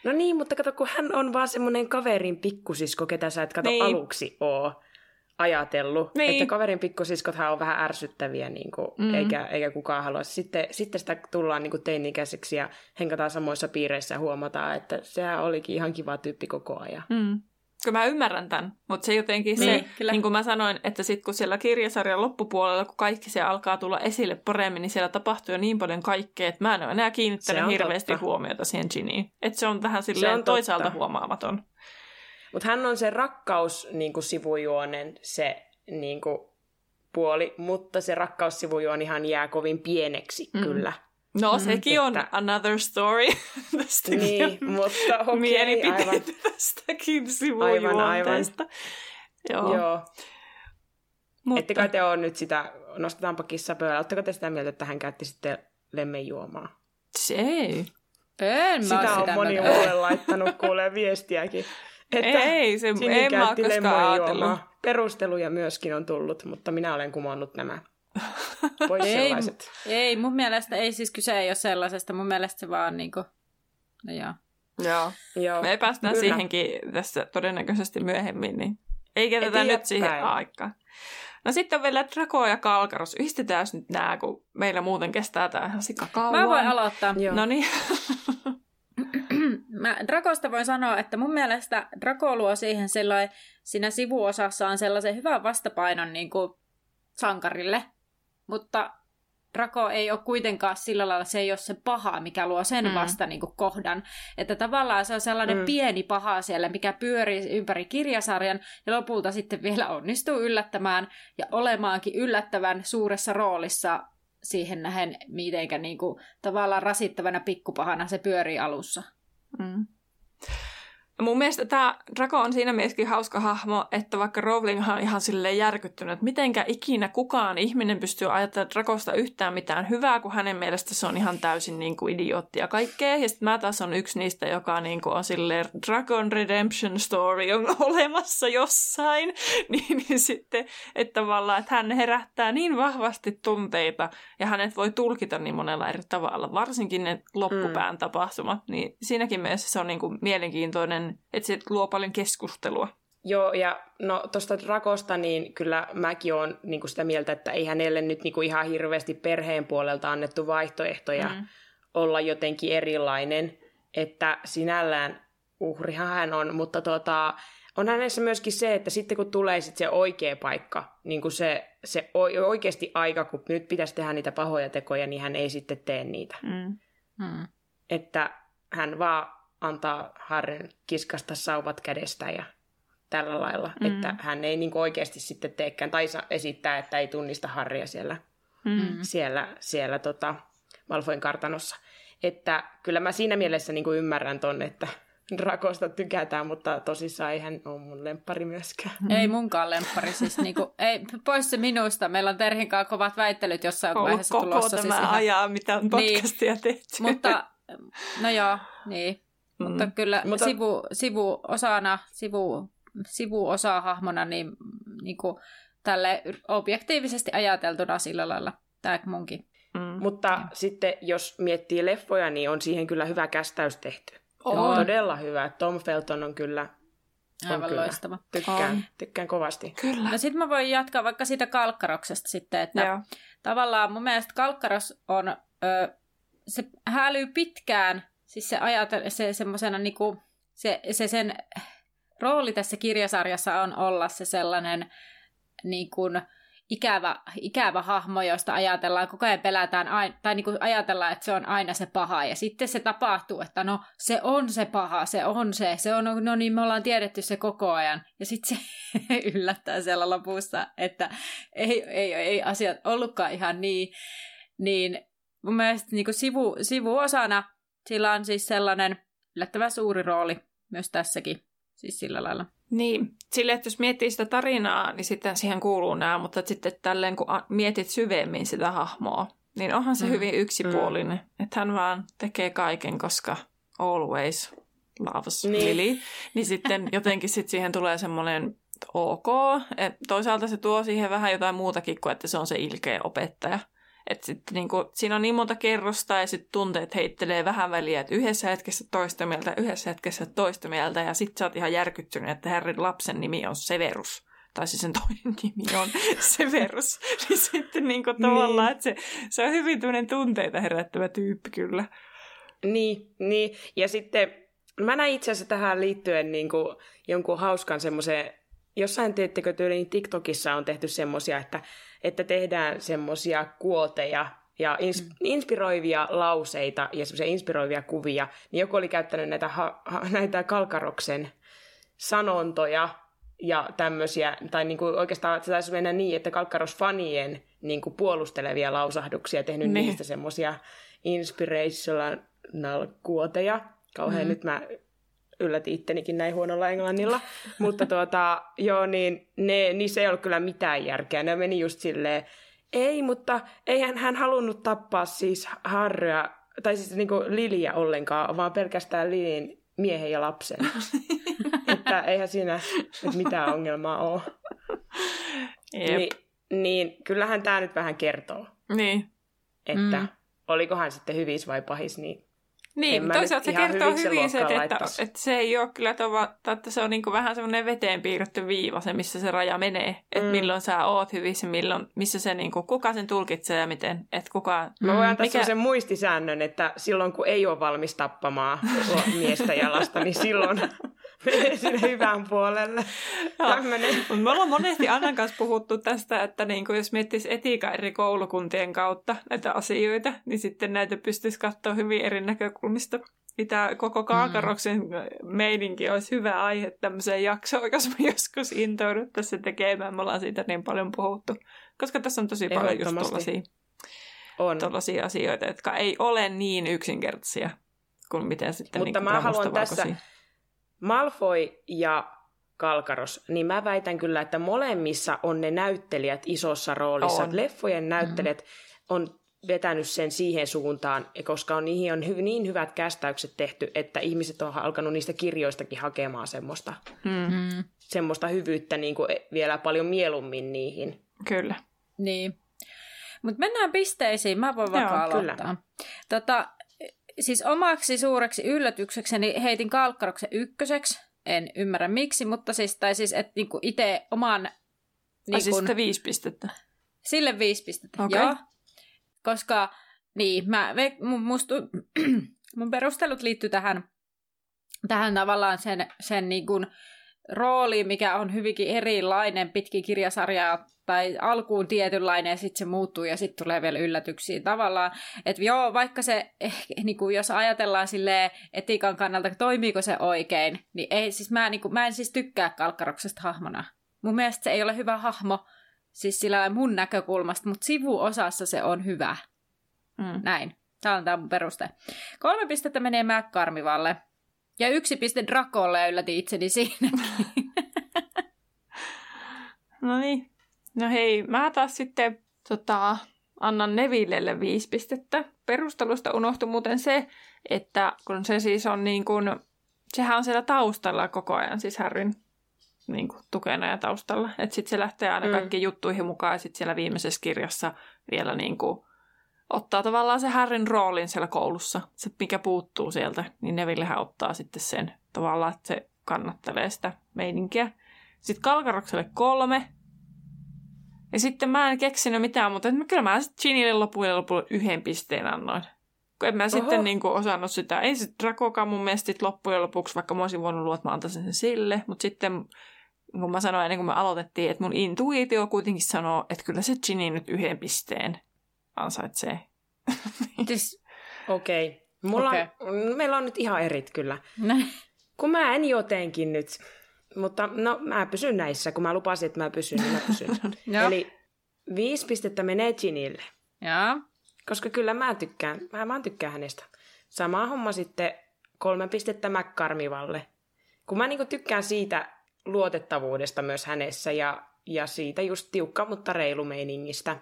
No niin, mutta kato, kun hän on vaan semmoinen kaverin pikkusisko, ketä sä et kato niin. aluksi oo ajatellut, niin. että kaverin pikkusiskothan on vähän ärsyttäviä, niin kuin, mm. eikä, eikä kukaan halua. Sitten, sitten sitä tullaan niin kuin teini-ikäiseksi ja henkataan samoissa piireissä ja huomataan, että sehän olikin ihan kiva tyyppi koko ajan. Mm. Kyllä mä ymmärrän tämän, mutta se jotenkin niin, se, kyllä. niin kuin mä sanoin, että sitten kun siellä kirjasarjan loppupuolella, kun kaikki se alkaa tulla esille paremmin, niin siellä tapahtuu jo niin paljon kaikkea, että mä en ole enää kiinnittänyt hirveästi totta. huomiota siihen Giniin. Että se on vähän silleen on toisaalta huomaamaton. Mutta hän on se rakkaus niin kuin sivujuonen, se niin kuin, puoli, mutta se rakkaussivujuonihan jää kovin pieneksi mm. kyllä. No mm, sekin että... on another story. Tästäkin niin, on mutta okay, aivan. tästäkin sivujuonteesta. Aivan, aivan. Joo. Joo. Mutta, Ette kai te ole nyt sitä, nostetaanpa kissa pöydällä. Oletteko te sitä mieltä, että hän käytti sitten lemmenjuomaa? se ei. En mä Sitä on sitä moni mulle laittanut kuulee viestiäkin. Ei, se- Sini en mä koskaan ajatellut. Perusteluja myöskin on tullut, mutta minä olen kumonnut nämä pois Ei, sellaiset. ei, mun mielestä ei siis kyse ei ole sellaisesta. Mun mielestä se vaan niinku... No joo. Joo. Joo. Me päästään Kyllä. siihenkin tässä todennäköisesti myöhemmin, niin ei Eteenpäin. nyt siihen aikaan. No sitten on vielä Draco ja Kalkaros. Yhdistetään nyt nämä, kun meillä muuten kestää tämä ihan sikakauan. Mä voin aloittaa. No niin. Mä Drakosta voin sanoa, että mun mielestä Drako luo siihen sellainen, siinä sivuosassaan sellaisen hyvän vastapainon niin kuin sankarille, mutta Drako ei ole kuitenkaan sillä lailla, se ei ole se paha, mikä luo sen Mm. vasta niin kuin kohdan. Että tavallaan se on sellainen Mm. pieni paha siellä, mikä pyörii ympäri kirjasarjan ja lopulta sitten vielä onnistuu yllättämään ja olemaankin yllättävän suuressa roolissa siihen nähen, mitenkä niin kuin, tavallaan rasittavana pikkupahana se pyörii alussa. Mm. Mun mielestä tämä Draco on siinä mielessäkin hauska hahmo, että vaikka Rowling on ihan silleen järkyttynyt, että mitenkä ikinä kukaan ihminen pystyy ajattelemaan Dracosta yhtään mitään hyvää, kun hänen mielestä se on ihan täysin niin kuin idiootti ja kaikkea. Ja sitten mä taas on yksi niistä, joka niin kuin on silleen Dragon Redemption Story on olemassa jossain. niin, niin sitten, että tavallaan, että hän herättää niin vahvasti tunteita ja hänet voi tulkita niin monella eri tavalla, varsinkin ne loppupään tapahtumat. Niin siinäkin mielessä se on niin kuin mielenkiintoinen, että se luo paljon keskustelua. Joo, ja no tuosta Drakosta, niin kyllä mäkin olen niin sitä mieltä, että ei hänelle nyt niin kuin ihan hirveästi perheen puolelta annettu vaihtoehtoja Mm. olla jotenkin erilainen, että sinällään uhrihan hän on, mutta tota, on hänessä myöskin se, että sitten kun tulee sit se oikea paikka, niin kuin se, se oikeasti aika, kun nyt pitäisi tehdä niitä pahoja tekoja, niin hän ei sitten tee niitä. Mm. Hmm. Että hän vaan antaa Harren kiskasta sauvat kädestä ja tällä lailla, Mm. mm. että hän ei niin oikeasti sitten teekään, tai esittää, että ei tunnista Harria siellä, Mm. siellä, siellä tota Malfoin kartanossa. Että kyllä mä siinä mielessä niin kuin ymmärrän ton, että Drakosta tykätään, mutta tosissaan ei hän ole mun lemppari myöskään. Ei munkaan lemppari, siis niinku, ei, pois se minusta. Meillä on Terhin kanssa kovat väittelyt jossain Ollut vaiheessa koko tulossa. tämä Siis ihan, ajaa, mitä on Niin. podcastia tehty. mutta, no joo, niin. Mm. Mutta kyllä Mutta- sivu, sivuosana, sivu, sivuosa hahmona, niin, niin kuin tälle objektiivisesti ajateltuna sillä lailla. Tämä munkin. Mm. Mutta sitten jos miettii leffoja, niin on siihen kyllä hyvä kästäys tehty. On. Todella hyvä. Tom Felton on kyllä, on Aivan kyllä. loistava. Tykkään, On. tykkään kovasti. Kyllä. No sitten mä voin jatkaa vaikka siitä kalkkaroksesta sitten, että Joo. tavallaan mun mielestä kalkkaros on, ö, se hälyy pitkään, siis se ajatel, se semmoisena niinku, se, se sen rooli tässä kirjasarjassa on olla se sellainen niin kuin, ikävä, ikävä hahmo, josta ajatellaan, koko ajan pelätään, aina, tai niin kuin ajatellaan, että se on aina se paha, ja sitten se tapahtuu, että no se on se paha, se on se, se on, no niin me ollaan tiedetty se koko ajan, ja sitten se yllättää siellä lopussa, että ei, ei, ei asiat ollutkaan ihan niin, niin mun mielestä niin kuin sivu, sivuosana sillä on siis sellainen yllättävän suuri rooli myös tässäkin, siis sillä lailla. Niin, sille, että jos miettii sitä tarinaa, niin sitten siihen kuuluu nämä, mutta sitten tälleen kun mietit syvemmin sitä hahmoa, niin onhan se Mm. hyvin yksipuolinen. Että hän vaan tekee kaiken, koska always loves Niin. Lily. Niin sitten jotenkin sit siihen tulee semmoinen ok. Et toisaalta se tuo siihen vähän jotain muutakin kuin, että se on se ilkeä opettaja. Et sit niinku, siinä on niin monta kerrosta ja sitten tunteet heittelee vähän väliä, että yhdessä hetkessä toista mieltä, yhdessä hetkessä toista mieltä ja sitten sä oot ihan järkyttynyt, että Harryn lapsen nimi on Severus. Tai siis sen toinen nimi on Severus. niin sitten niinku tavallaan, että se, se on hyvin tämmöinen tunteita herättävä tyyppi kyllä. Niin, niin. Ja sitten mä näin itse asiassa tähän liittyen niin kuin jonkun hauskan semmoisen, jossain teettekö tyyliin TikTokissa on tehty semmoisia, että, että tehdään semmoisia kuoteja ja ins- mm. inspiroivia lauseita ja semmoisia inspiroivia kuvia, niin joku oli käyttänyt näitä, ha- ha- näitä Kalkaroksen sanontoja ja tämmöisiä, tai niin kuin oikeastaan se taisi mennä niin, että Kalkkaros-fanien niin kuin puolustelevia lausahduksia tehnyt Niin. niin. niistä semmoisia inspirational kuoteja. Kauhean mm. nyt mä ylläti ittenikin näin huonolla englannilla. Mutta tuota, joo, niin ne, niissä ei ollut kyllä mitään järkeä. Ne meni just silleen, ei, mutta eihän hän halunnut tappaa siis Harrya, tai siis niinku Liliä ollenkaan, vaan pelkästään Lilin miehen ja lapsen. että eihän siinä mitään ongelmaa ole. Jep. Ni, niin kyllähän tämä nyt vähän kertoo, Niin. että Mm. olikohan sitten hyvis vai pahis, niin Niin, toisaalta se kertoo hyvin sen se, että, että, laittaisi. että, se ei ole kyllä tai että se on niin vähän semmoinen veteen piirretty viiva, se missä se raja menee. Että Mm. milloin sä oot hyvissä, milloin, missä se niin kuin, kuka sen tulkitsee ja miten, että kuka... Mä voin antaa Mikä- sen muistisäännön, että silloin kun ei ole valmis tappamaan miestä jalasta, niin silloin sinne hyvään puolelle. Joo. Tämmönen. Mut Me ollaan monesti Annan kanssa puhuttu tästä, että niin kuin jos miettisi etiikan eri koulukuntien kautta näitä asioita, niin sitten näitä pystyisi katsoa hyvin eri näkökulmista. Mitä koko Kaakaroksen meininki olisi hyvä aihe tämmöiseen jaksoon, jos me joskus intouduttaisiin se tekemään. Me ollaan siitä niin paljon puhuttu. Koska tässä on tosi paljon just tollaisia, On. tollaisia asioita, jotka ei ole niin yksinkertaisia kuin miten sitten Mutta niin mä haluan tässä-. Malfoy ja Kalkaros, niin mä väitän kyllä, että molemmissa on ne näyttelijät isossa roolissa. On. Leffojen näyttelijät on vetänyt sen siihen suuntaan, koska on, niihin on hy- niin hyvät kästäykset tehty, että ihmiset on alkanut niistä kirjoistakin hakemaan semmoista, Mm, Mm. semmoista hyvyyttä niin kuin vielä paljon mieluummin niihin. kyllä. Niin. Mutta mennään pisteisiin. Mä voin vaikka Joo, kyllä. aloittaa. Tota, siis omaksi suureksi yllätyksekseni heitin Kalkkaroksen ykköseksi. En ymmärrä miksi, mutta siis, tai siis, että niinku itse oman... Niin Niin siis sitä viisi pistettä. Sille viisi pistettä, Okei. joo. Koska, niin, mä, mun, mustu, mun perustelut liittyy tähän, tähän tavallaan sen, sen niin kuin rooliin, mikä on hyvinkin erilainen pitkin kirjasarjaa, tai alkuun tietynlainen, ja sitten se muuttuu, ja sitten tulee vielä yllätyksiä tavallaan. Että joo, vaikka se, ehkä, niin kuin jos ajatellaan sille etiikan kannalta, toimiiko se oikein, niin ei, siis mä, niin kuin, mä en siis tykkää Kalkkaroksesta hahmona. Mun mielestä se ei ole hyvä hahmo, siis sillä mun näkökulmasta, mutta sivuosassa se on hyvä. Mm. Näin. Tämä on tämä mun peruste. Kolme pistettä menee McCarmivalle. Ja yksi piste Drakolle ja yllätin itseni siinä. No niin. No hei, mä taas sitten tota, annan Nevillelle viisi pistettä. Perustelusta unohtui muuten se, että kun se siis on niin kuin, sehän on siellä taustalla koko ajan, siis Harryn niin kuin, tukena ja taustalla. Että sitten se lähtee aina Mm. kaikkiin juttuihin mukaan ja sitten siellä viimeisessä kirjassa vielä niin kuin, ottaa tavallaan se Harryn roolin siellä koulussa. Se, mikä puuttuu sieltä, niin Nevillehän ottaa sitten sen tavallaan, että se kannattelee sitä meininkiä. Sitten Kalkarokselle kolme. Ja sitten mä en keksinyt mitään, mutta että mä- kyllä mä sitten Ginille lopuille lopulle yhden pisteen annoin. Kun en mä sitten niin kuin osannut sitä. Ei se Drakokaan mun mielestä sit loppujen lopuksi, vaikka mä olisin voinut luoda, että mä antaisin sen sille. Mutta sitten, kun mä sanoin ennen kuin me aloitettiin, että mun intuitio kuitenkin sanoo, että kyllä se Ginny nyt yhden pisteen ansaitsee. siis, Okei. Okay. Mulla on, meillä on nyt ihan erit kyllä. näin. Kun mä en jotenkin nyt, mutta no mä pysyn näissä, kun mä lupasin, että mä pysyn, niin mä pysyn. Eli viisi pistettä menee Ginille, Joo. koska kyllä mä tykkään, mä vaan tykkään hänestä. Sama homma sitten kolme pistettä McCarmivalle. Kun mä niinku tykkään siitä luotettavuudesta myös hänessä ja, ja siitä just tiukka, mutta reilu meiningistä.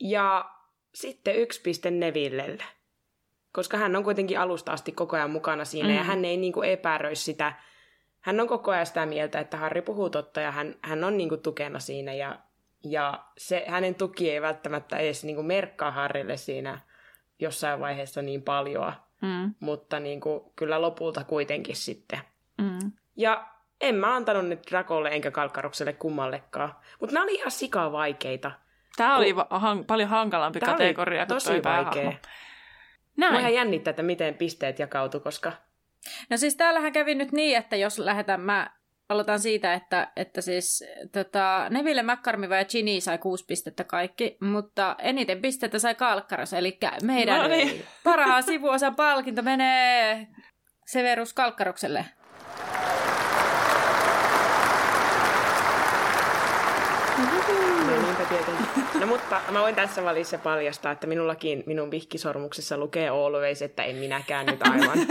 Ja sitten yksi piste Nevillelle. Koska hän on kuitenkin alusta asti koko ajan mukana siinä mm. ja hän ei niinku epäröi sitä. Hän on koko ajan sitä mieltä, että Harri puhuu totta ja hän, hän on niinku tukena siinä ja, ja se, hänen tuki ei välttämättä edes niinku merkkaa Harrille siinä jossain vaiheessa niin paljon, Mm, mutta niinku, kyllä lopulta kuitenkin sitten. mm. Ja en mä antanut nyt Drakolle enkä Kalkkarokselle kummallekaan. Mutta nämä oli ihan sikavaikeita. Tämä oli va- han- paljon hankalampi oli kategoria kuin tosi vaikea. Mua ihan jännittää, että miten pisteet jakautu, koska No siis täällähän kävi nyt niin, että jos lähdetään, mä aloitan siitä, että, että siis tota, Neville, McCarmiva ja Ginny sai kuusi pistettä kaikki, mutta eniten pistettä sai Kalkkaros, eli meidän No niin. parhaan sivuosan palkinto menee Severus Kalkkarokselle. Niinpä tietenkin. No mutta mä voin tässä välissä paljastaa, että minullakin minun vihkisormuksessa lukee always, että en minäkään nyt aivan.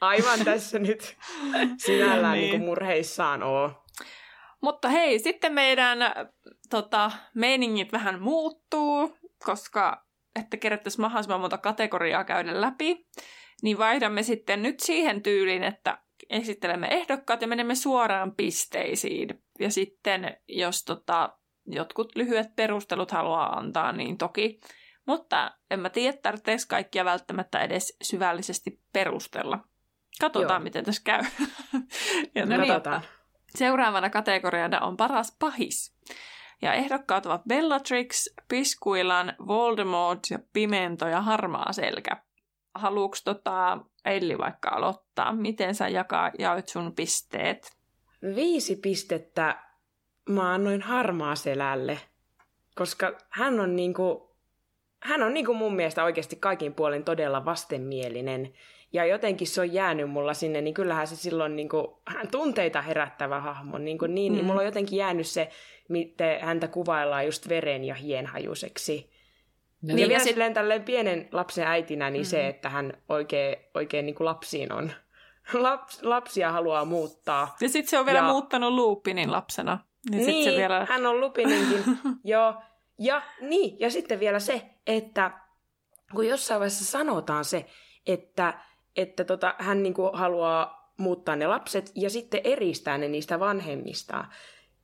aivan tässä nyt sinällään niin. niin murheissaan ole. Mutta hei, sitten meidän tota, meiningit vähän muuttuu, koska että kerättäisiin mahdollisimman monta kategoriaa käydä läpi, niin vaihdamme sitten nyt siihen tyyliin, että esittelemme ehdokkaat ja menemme suoraan pisteisiin. Ja sitten, jos tota, jotkut lyhyet perustelut haluaa antaa, niin toki. Mutta en mä tiedä, tarvitseeko kaikkia välttämättä edes syvällisesti perustella. Katsotaan, Joo. miten tässä käy. ja no niin. Seuraavana kategoriana on paras pahis. Ja ehdokkaat ovat Bellatrix, Piskuilan, Voldemort ja Pimento ja Harmaa selkä. Haluuks tota Elli vaikka aloittaa? Miten sä jakaa, jaoit sun pisteet? Viisi pistettä mä annoin Harmaa selälle, koska hän on niinku, hän on niinku mun mielestä oikeasti kaikin puolin todella vastenmielinen. Ja jotenkin se on jäänyt mulla sinne, niin kyllähän se silloin niinku, hän tunteita herättävä hahmo. Niinku niin, niin, mm. niin mulla on jotenkin jäänyt se miten häntä kuvaillaan just veren ja hienhajuseksi. No, niin, ja vielä silleen tälleen pienen lapsen äitinä, niin mm-hmm. se, että hän oikein, oikein niin kuin lapsiin on, Laps, lapsia haluaa muuttaa. Ja sitten se on vielä ja... muuttanut Lupinin lapsena. Niin, niin se vielä... hän on Lupininkin. Joo. Ja, niin, ja sitten vielä se, että kun jossain vaiheessa sanotaan se, että, että tota, hän niin kuin haluaa muuttaa ne lapset ja sitten eristää ne niistä vanhemmistaan.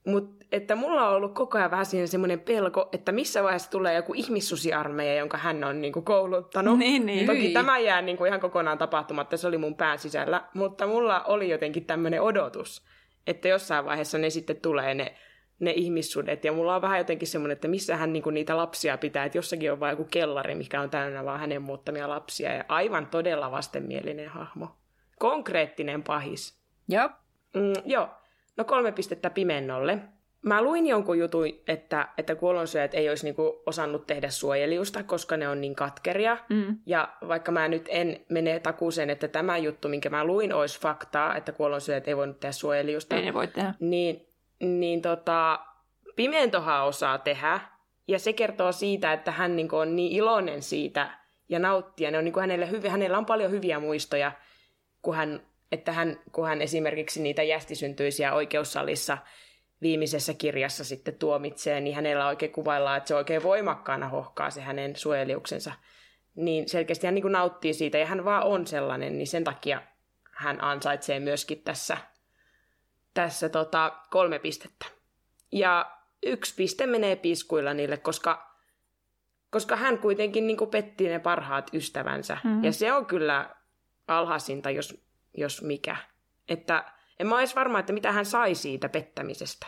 Mutta että mulla on ollut koko ajan vähän siinä semmoinen pelko, että missä vaiheessa tulee joku ihmissusiarmeija, jonka hän on niinku kouluttanut. Niin, niin. Toki tämä jää niinku ihan kokonaan tapahtumatta, se oli mun pään sisällä. Mutta mulla oli jotenkin tämmöinen odotus, että jossain vaiheessa ne sitten tulee ne, ne ihmissudet. Ja mulla on vähän jotenkin semmoinen, että missä hän niinku niitä lapsia pitää. Että jossakin on vain joku kellari, mikä on täynnä vaan hänen muuttamia lapsia. Ja aivan todella vastenmielinen hahmo. Konkreettinen pahis. Joo. Mm, joo. No kolme pistettä pimennolle. Mä luin jonkun jutun, että, että kuolonsyöjät ei olisi niinku osannut tehdä suojeliusta, koska ne on niin katkeria. Mm. Ja vaikka mä nyt en mene takuuseen, että tämä juttu, minkä mä luin, olisi faktaa, että kuolonsyöjät ei voinut tehdä suojeliusta. Ei ne voi tehdä. Niin, niin tota, Pimentohan osaa tehdä. Ja se kertoo siitä, että hän niinku on niin iloinen siitä ja nauttia. Ne on niinku hänelle hyviä, hänellä on paljon hyviä muistoja, kun hän että hän, kun hän esimerkiksi niitä jästisyntyisiä oikeussalissa viimeisessä kirjassa sitten tuomitsee, niin hänellä oikein kuvaillaan, että se oikein voimakkaana hohkaa se hänen suojeliuksensa. Niin selkeästi hän niin kuin nauttii siitä ja hän vaan on sellainen, niin sen takia hän ansaitsee myöskin tässä, tässä tota, kolme pistettä. Ja yksi piste menee piskuilla niille, koska, koska hän kuitenkin niin kuin petti ne parhaat ystävänsä. Mm-hmm. Ja se on kyllä alhaisinta, jos jos mikä. Että en mä ole edes varma, että mitä hän sai siitä pettämisestä.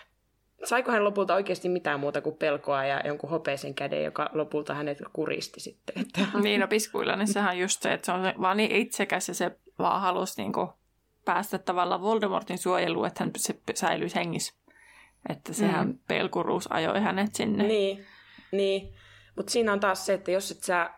Saiko hän lopulta oikeasti mitään muuta kuin pelkoa ja jonkun hopeisen käden, joka lopulta hänet kuristi sitten? Että... Niin, no piskuilla, niin sehän on just se, että se on vaan niin itsekäs ja se vaan halusi niin kuin päästä tavallaan Voldemortin suojeluun, että hän se säilyisi hengissä. Että sehän mm. pelkuruus ajoi hänet sinne. Niin, niin. mutta siinä on taas se, että jos et sä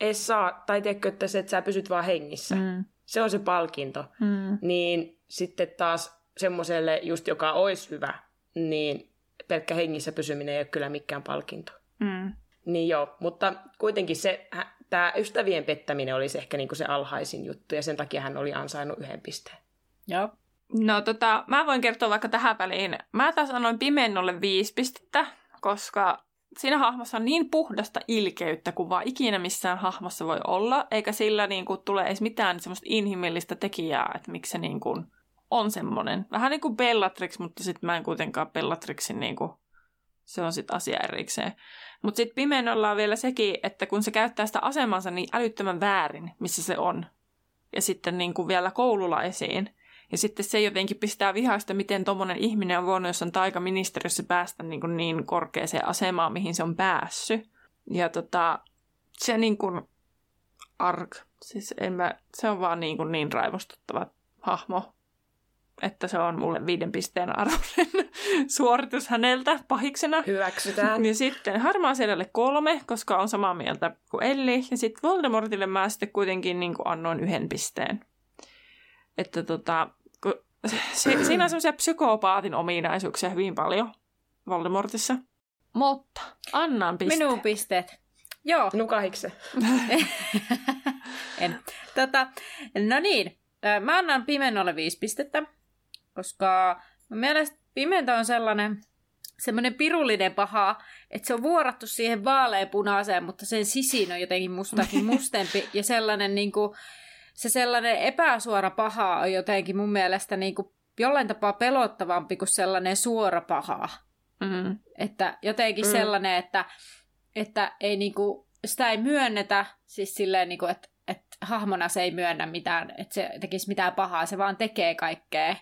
edes saa, tai tiedätkö, että se, että sä pysyt vaan hengissä, mm se on se palkinto. Mm. Niin sitten taas semmoiselle, just joka olisi hyvä, niin pelkkä hengissä pysyminen ei ole kyllä mikään palkinto. Mm. Niin joo, mutta kuitenkin se, tämä ystävien pettäminen olisi ehkä niinku se alhaisin juttu, ja sen takia hän oli ansainnut yhden pisteen. Joo. No tota, mä voin kertoa vaikka tähän väliin. Mä taas annoin Pimennolle viisi pistettä, koska siinä hahmossa on niin puhdasta ilkeyttä kuin vaan ikinä missään hahmossa voi olla, eikä sillä niin kuin, tule edes mitään semmoista inhimillistä tekijää, että miksi se niin kuin, on semmoinen. Vähän niin kuin Bellatrix, mutta sitten mä en kuitenkaan Bellatrixin niin kuin, se on sitten asia erikseen. Mutta sitten Pimenolla on vielä sekin, että kun se käyttää sitä asemansa niin älyttömän väärin, missä se on, ja sitten niin kuin vielä koululaisiin, ja sitten se jotenkin pistää vihaista, miten tuommoinen ihminen on voinut jossain taikaministeriössä päästä niin, kuin niin korkeaseen asemaan, mihin se on päässyt. Ja tota, se niin kuin ark, siis en mä, se on vaan niin, kuin niin raivostuttava hahmo, että se on mulle viiden pisteen arvoinen suoritus häneltä pahiksena. Hyväksytään. Ja sitten harmaa selälle kolme, koska on samaa mieltä kuin Elli. Ja sitten Voldemortille mä sitten kuitenkin niin kuin annoin yhden pisteen. Että tota, se, siinä on semmoisia psykopaatin ominaisuuksia hyvin paljon Voldemortissa. Mutta annan pisteet. Minun pisteet. Joo. Nukahikse. en. Tota, no niin. mä annan Pimennolle viisi pistettä, koska mun mielestä Pimento on sellainen semmoinen pirullinen paha, että se on vuorattu siihen vaaleanpunaiseen, mutta sen sisin on jotenkin mustakin mustempi ja sellainen niin kuin, se sellainen epäsuora paha on jotenkin mun mielestä niin kuin jollain tapaa pelottavampi kuin sellainen suora paha. Mm-hmm. Että jotenkin mm. sellainen, että, että ei niin kuin, sitä ei myönnetä, siis silleen, niin kuin, että, että hahmona se ei myönnä mitään, että se tekisi mitään pahaa, se vaan tekee kaikkea.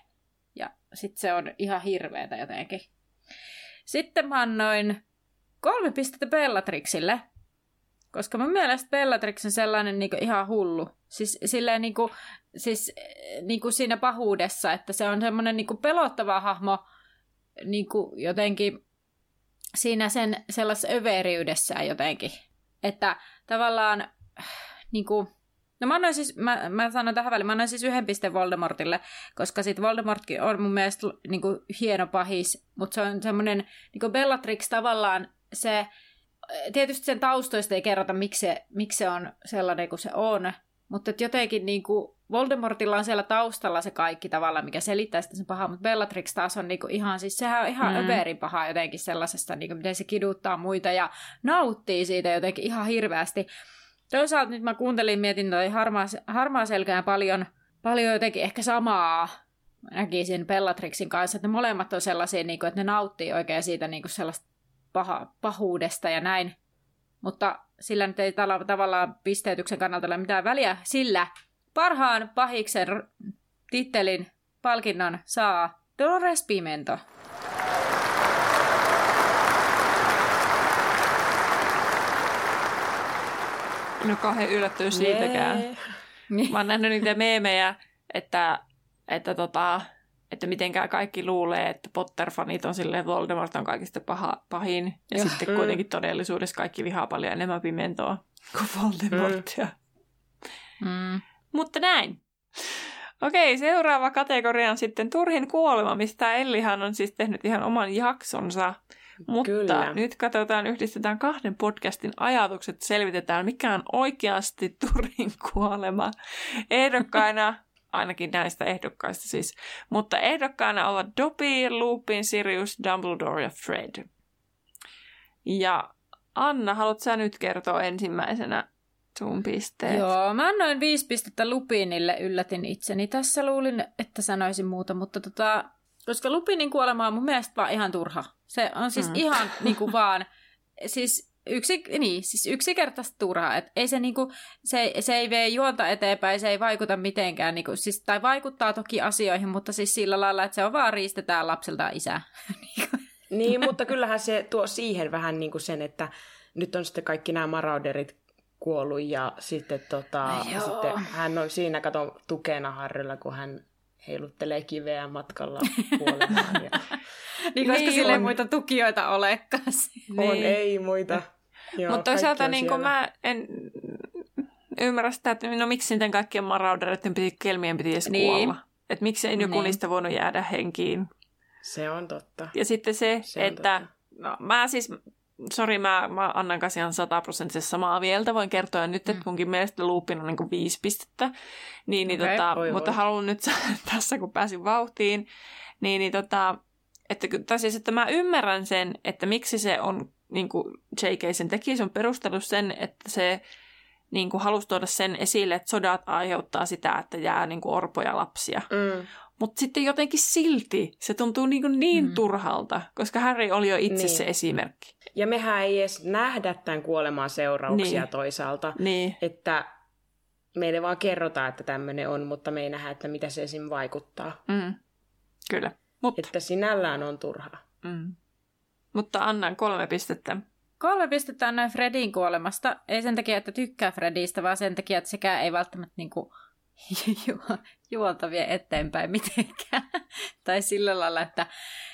Ja sitten se on ihan hirveetä jotenkin. Sitten mä annoin kolme pistettä Bellatrixille, koska mun mielestä Bellatrix on sellainen niin ihan hullu. Siis silleen kuin, siis, niin kuin siinä pahuudessa, että se on semmoinen niin pelottava hahmo niin kuin jotenkin siinä sen sellaisessa överiydessä jotenkin. Että tavallaan niin kuin, No mä annoin siis, mä, mä sanon tähän väliin, mä annoin siis yhden pisteen Voldemortille, koska sit Voldemortkin on mun mielestä niin kuin, hieno pahis, mutta se on semmoinen, niin kuin Bellatrix tavallaan se, tietysti sen taustoista ei kerrota, miksi se, miksi se on sellainen kuin se on, mutta jotenkin niin kuin Voldemortilla on siellä taustalla se kaikki tavalla, mikä selittää sitä sen pahaa, mutta Bellatrix taas on niin kuin ihan, siis sehän on ihan mm. överin paha jotenkin sellaisesta, niin kuin miten se kiduttaa muita ja nauttii siitä jotenkin ihan hirveästi. Toisaalta nyt mä kuuntelin, mietin toi harmaa, harmaa selkää paljon, paljon jotenkin ehkä samaa näkisin Bellatrixin kanssa, että ne molemmat on sellaisia, niin kuin, että ne nauttii oikein siitä niin kuin sellaista paha, pahuudesta ja näin. Mutta sillä nyt ei tala, tavallaan pisteytyksen kannalta ole mitään väliä. Sillä parhaan pahiksen tittelin palkinnon saa Dolores Pimento. No kauhean yllättynyt siitäkään. Niin. Mä oon nähnyt niitä meemejä, että, että, tota, että mitenkään kaikki luulee, että Potter-fanit on silleen Voldemort on kaikista paha, pahin. Ja Joo. sitten mm. kuitenkin todellisuudessa kaikki vihaa paljon enemmän pimentoa kuin Voldemortia. Mm. Mm. Mutta näin. Okei, seuraava kategoria on sitten turhin kuolema, mistä Ellihan on siis tehnyt ihan oman jaksonsa. Mutta Kyllä. nyt katsotaan, yhdistetään kahden podcastin ajatukset, selvitetään, mikä on oikeasti Turin kuolema. Ehdokkaina, ainakin näistä ehdokkaista siis, mutta ehdokkaina ovat Dobby, Lupin, Sirius, Dumbledore ja Fred. Ja Anna, haluatko sä nyt kertoa ensimmäisenä sun pisteet? Joo, mä annoin viisi pistettä Lupinille, yllätin itseni. Tässä luulin, että sanoisin muuta, mutta tota, koska Lupinin kuolema on mun mielestä vaan ihan turha. Se on siis mm. ihan niin kuin vaan, siis yksi, niin, siis yksinkertaisesti turhaa. Et ei se, niinku, se, se ei vee juonta eteenpäin, se ei vaikuta mitenkään. Niinku, siis, tai vaikuttaa toki asioihin, mutta siis sillä lailla, että se on vaan riistetään lapselta isä. Niinku. niin, mutta kyllähän se tuo siihen vähän niin kuin sen, että nyt on sitten kaikki nämä marauderit kuollut ja sitten, tota, sitten hän on siinä katon tukena Harrylla, kun hän heiluttelee kiveä matkalla kuolemaan. Ja... niin, koska niin, sille ei muita tukijoita olekaan. On, niin. ei muita. Mutta toisaalta niin kuin mä en ymmärrä sitä, että no miksi sitten kaikkien maraudereiden piti, kelmien piti edes niin. kuolla. Että miksi ei joku niin. niistä voinut jäädä henkiin. Se on totta. Ja sitten se, se että no, mä siis sori, mä, mä annan kanssa ihan sataprosenttisesti samaa mieltä. Voin kertoa nyt, että mm. munkin mielestä Loopin on niin viisi pistettä. Niin, niin okay, tota, voi, mutta voi. haluan nyt tässä, kun pääsin vauhtiin, niin, niin tota, että, tai siis, että mä ymmärrän sen, että miksi se on, niin kuin J.K. sen teki, se on perustellut sen, että se niin kuin halusi tuoda sen esille, että sodat aiheuttaa sitä, että jää niin kuin orpoja lapsia. Mm. Mutta sitten jotenkin silti se tuntuu niin, kuin niin mm. turhalta, koska Harry oli jo itse niin. se esimerkki. Ja mehän ei edes nähdä tämän kuoleman seurauksia niin. toisaalta. Niin. Että meille vaan kerrotaan, että tämmöinen on, mutta me ei nähdä, että mitä se esim. vaikuttaa. Mm. Kyllä. Mut. Että sinällään on turhaa. Mm. Mutta annan kolme pistettä. Kolme pistettä annoin Fredin kuolemasta. Ei sen takia, että tykkää Fredistä, vaan sen takia, että sekään ei välttämättä niinku juoltavia eteenpäin mitenkään. tai sillä lailla, että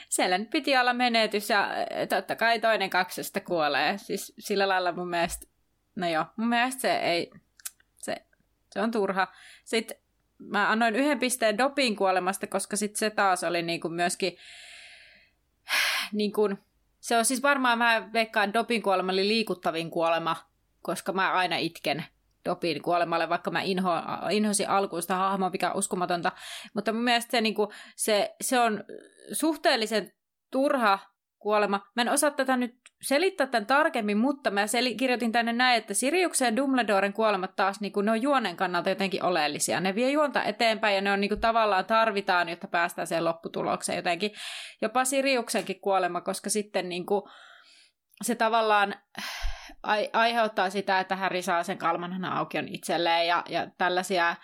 siellä nyt piti olla menetys ja totta kai toinen kaksesta kuolee. Siis sillä lailla mun mielestä, no joo, mun mielestä se ei, se, se on turha. Sitten mä annoin yhden pisteen Dopin kuolemasta, koska sitten se taas oli niinku myöskin, niin kuin, se on siis varmaan, mä veikkaan, Dopin kuolema oli liikuttavin kuolema, koska mä aina itken Dobin kuolemalle, vaikka mä inho, inhosin alkuun sitä hahmoa, mikä on uskomatonta. Mutta mun mielestä se, niin kuin, se, se on suhteellisen turha kuolema. Mä en osaa tätä nyt selittää tämän tarkemmin, mutta mä sel- kirjoitin tänne näin, että Siriuksen ja Dumbledoren kuolemat taas, niin kuin, ne on juonen kannalta jotenkin oleellisia. Ne vie juonta eteenpäin ja ne on niin kuin, tavallaan tarvitaan, jotta päästään siihen lopputulokseen jotenkin. Jopa Siriuksenkin kuolema, koska sitten niin kuin, se tavallaan ai- aiheuttaa sitä, että Harry saa sen kalmanhan aukion itselleen ja, ja tällaisia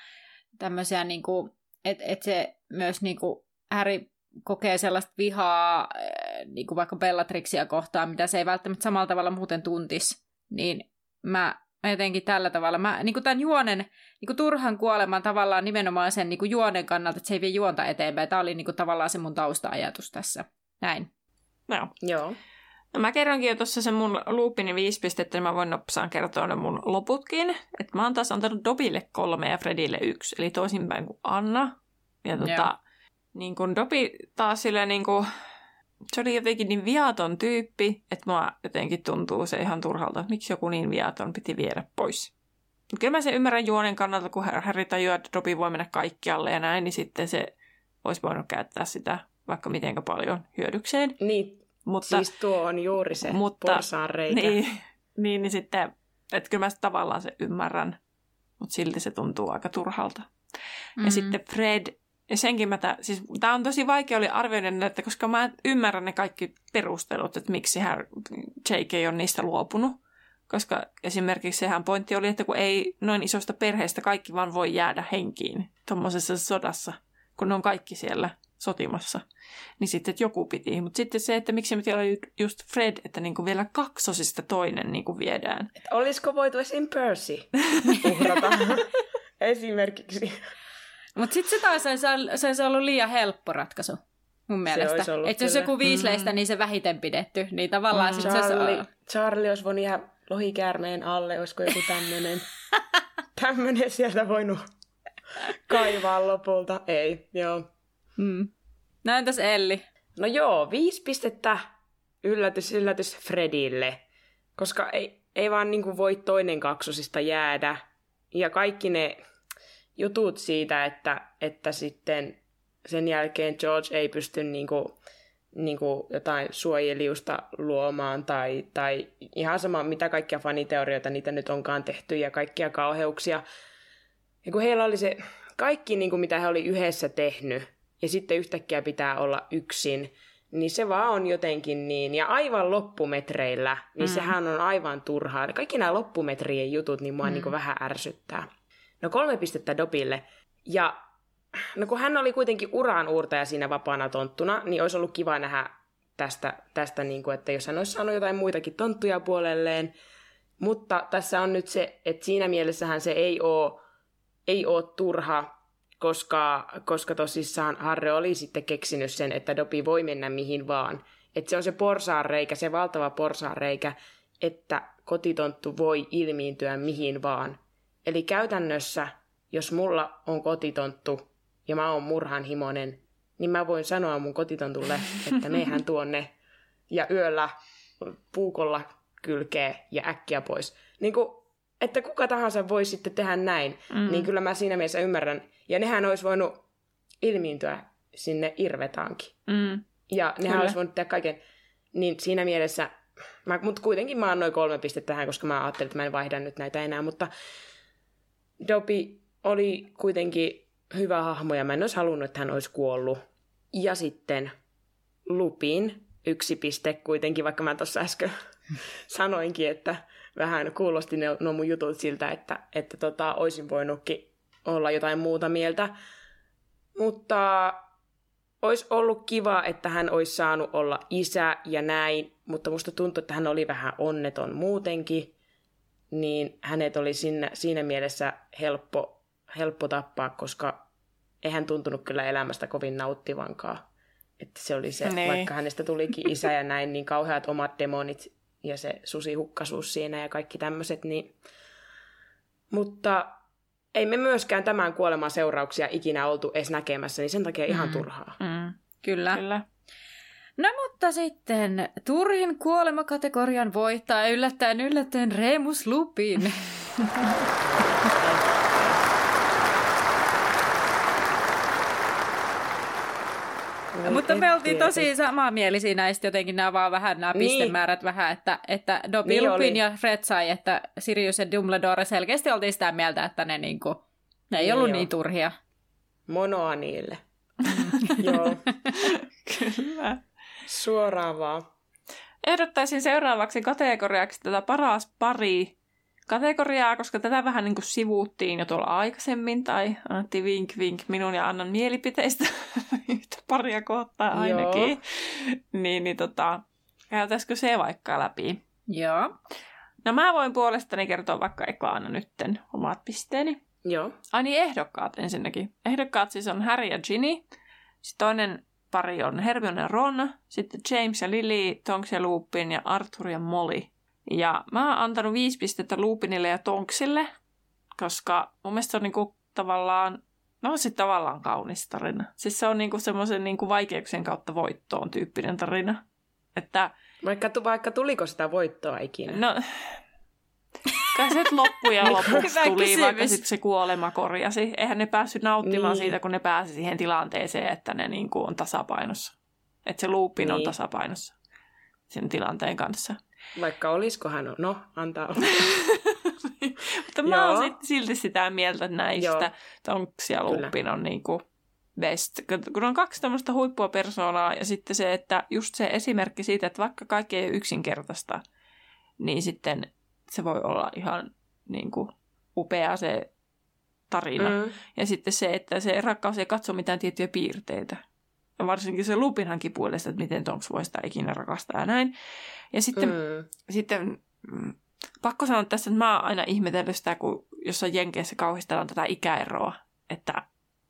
tämmöisiä, niin kuin, että et se myös niin kuin, Harry kokee sellaista vihaa eh, niin kuin vaikka Bellatrixia kohtaan, mitä se ei välttämättä samalla tavalla muuten tuntisi, niin mä, mä jotenkin tällä tavalla, mä niin kuin tämän juonen, niin kuin turhan kuoleman tavallaan nimenomaan sen niin kuin juonen kannalta, että se ei vie juonta eteenpäin. Tämä oli niin kuin tavallaan se mun tausta-ajatus tässä. Näin. No. Joo. No mä kerronkin jo tuossa sen mun loopini viisi pistettä, niin mä voin nopsaan kertoa ne mun loputkin. Että mä oon taas antanut Dobille kolme ja Fredille yksi, eli toisinpäin kuin Anna. Ja tota, niin kun Dobi taas sille niin kuin, se oli jotenkin niin viaton tyyppi, että mua jotenkin tuntuu se ihan turhalta, että miksi joku niin viaton piti viedä pois. Mutta kyllä mä sen ymmärrän juonen kannalta, kun Harry tajuaa, että Dobby voi mennä kaikkialle ja näin, niin sitten se olisi voinut käyttää sitä vaikka mitenkä paljon hyödykseen. Niin, mutta, siis tuo on juuri se mutta, porsaan reikä. Niin, niin, niin sitten, että kyllä mä tavallaan se ymmärrän, mutta silti se tuntuu aika turhalta. Mm-hmm. Ja sitten Fred, ja senkin mä, tää, siis tää on tosi vaikea oli arvioida että koska mä ymmärrän ne kaikki perustelut, että miksi hän, J.K. on niistä luopunut. Koska esimerkiksi sehän pointti oli, että kun ei noin isosta perheestä kaikki vaan voi jäädä henkiin tuommoisessa sodassa, kun ne on kaikki siellä sotimassa, niin sitten että joku piti. Mutta sitten se, että miksi me tiedä just Fred, että niinku vielä kaksosista toinen niinku viedään. Et olisiko voitu esim. Percy uhrata esimerkiksi? Mutta sitten se taas se olisi ollut liian helppo ratkaisu mun mielestä. Se että jos joku viisleistä, mm-hmm. niin se vähiten pidetty. Niin tavallaan mm. sit Charlie, se... Charlie olisi voinut jäädä lohikäärmeen alle, olisiko joku tämmöinen tämmönen sieltä voinut kaivaa lopulta. Ei, joo. Mm. No entäs Elli? No joo, viisi pistettä yllätys, yllätys Fredille. Koska ei, ei vaan niinku voi toinen kaksosista jäädä. Ja kaikki ne jutut siitä, että, että sitten sen jälkeen George ei pysty niinku, niinku jotain suojeliusta luomaan tai, tai ihan sama mitä kaikkia faniteorioita niitä nyt onkaan tehty ja kaikkia kauheuksia. Ja kun heillä oli se kaikki, niinku, mitä he oli yhdessä tehnyt, ja sitten yhtäkkiä pitää olla yksin, niin se vaan on jotenkin niin. Ja aivan loppumetreillä, niin mm. sehän on aivan turhaa. Kaikki nämä loppumetrien jutut, niin mua mm. niin vähän ärsyttää. No kolme pistettä Dopille. Ja no kun hän oli kuitenkin uraan uurtaja siinä vapaana tonttuna, niin olisi ollut kiva nähdä tästä, tästä niin kuin, että jos hän olisi saanut jotain muitakin tonttuja puolelleen. Mutta tässä on nyt se, että siinä mielessähän se ei ole, ei ole turha, koska, koska tosissaan Harry oli sitten keksinyt sen, että Dopi voi mennä mihin vaan. Että se on se porsaanreikä, se valtava porsaanreikä, että kotitonttu voi ilmiintyä mihin vaan. Eli käytännössä, jos mulla on kotitonttu ja mä oon murhanhimonen, niin mä voin sanoa mun kotitontulle, että mehän tuonne ja yöllä puukolla kylkee ja äkkiä pois. Niin kuin, että kuka tahansa voi sitten tehdä näin, mm. niin kyllä mä siinä mielessä ymmärrän. Ja nehän olisi voinut ilmiintyä sinne Irvetaankin. Mm. Ja nehän olisi voinut tehdä kaiken. Niin siinä mielessä, mutta kuitenkin mä annoin kolme pistettä tähän, koska mä ajattelin, että mä en vaihda nyt näitä enää, mutta Dobby oli kuitenkin hyvä hahmo ja mä en olisi halunnut, että hän olisi kuollut. Ja sitten Lupin yksi piste kuitenkin, vaikka mä tuossa äsken sanoinkin, että vähän kuulosti ne, ne mun jutut siltä, että, että tota, olisin voinutkin olla jotain muuta mieltä. Mutta olisi ollut kiva, että hän olisi saanut olla isä ja näin, mutta musta tuntuu, että hän oli vähän onneton muutenkin niin hänet oli siinä, siinä mielessä helppo, helppo tappaa, koska eihän tuntunut kyllä elämästä kovin nauttivankaan. Että se oli se, niin. vaikka hänestä tulikin isä ja näin, niin kauheat omat demonit ja se susihukkaisuus siinä ja kaikki tämmöiset, niin... Mutta ei me myöskään tämän kuoleman seurauksia ikinä oltu edes näkemässä, niin sen takia ihan mm. turhaa. Mm. Kyllä. Kyllä. No mutta sitten Turhin kuolemakategorian voittaa yllättäen yllättäen Remus Lupin. Voi Mutta me oltiin tosi samanmielisiä näistä jotenkin, nämä vaan vähän nämä niin. pistemäärät vähän, että, että Dobby, niin Lupin oli. ja Fred sai, että Sirius ja Dumbledore selkeästi oltiin sitä mieltä, että ne, niinku, ne ei niin ollut jo. niin turhia. Monoa niille. Joo. Kyllä. Suoraan vaan. Ehdottaisin seuraavaksi kategoriaksi tätä paras pari kategoriaa, koska tätä vähän niin kuin sivuuttiin jo tuolla aikaisemmin, tai annettiin vink vink minun ja Annan mielipiteistä yhtä paria kohtaa ainakin. Joo. Niin, niin tota, käytäisikö se vaikka läpi? Joo. No mä voin puolestani kertoa vaikka ekaana nytten omat pisteeni. Joo. Ai niin, ehdokkaat ensinnäkin. Ehdokkaat siis on Harry ja Ginny. Sitten toinen pari on Hermione ja Ron. Sitten James ja Lily, Tonks ja Lupin ja Arthur ja Molly. Ja mä oon antanut viisi pistettä Lupinille ja Tonksille, koska mun mielestä se on niinku tavallaan, no se tavallaan kaunis tarina. Siis se on niinku semmoisen niinku vaikeuksien kautta voittoon tyyppinen tarina. Että, vaikka, vaikka tuliko sitä voittoa ikinä? No, Kai se loppujen lopuksi tuli, kysymys. vaikka sitten se kuolema korjasi. Eihän ne päässyt nauttimaan niin. siitä, kun ne pääsi siihen tilanteeseen, että ne niin kuin on tasapainossa. Että se luupin niin. on tasapainossa sen tilanteen kanssa. Vaikka olisiko hän, no antaa olla. Mutta mä oon silti sitä mieltä näistä. Tonks ja Lupin on niinku best. Kun on kaksi tämmöistä huippua persoonaa ja sitten se, että just se esimerkki siitä, että vaikka kaikki ei ole yksinkertaista, niin sitten se voi olla ihan niin kuin, upea se tarina. Mm. Ja sitten se, että se rakkaus ei katso mitään tiettyjä piirteitä. Varsinkin se Lupinhan puolesta, että miten Tonks voi sitä ikinä rakastaa ja näin. Ja sitten, mm. sitten mm, pakko sanoa tässä, että mä oon aina ihmetellyt sitä, kun jossain Jenkeissä kauhistellaan tätä ikäeroa. Että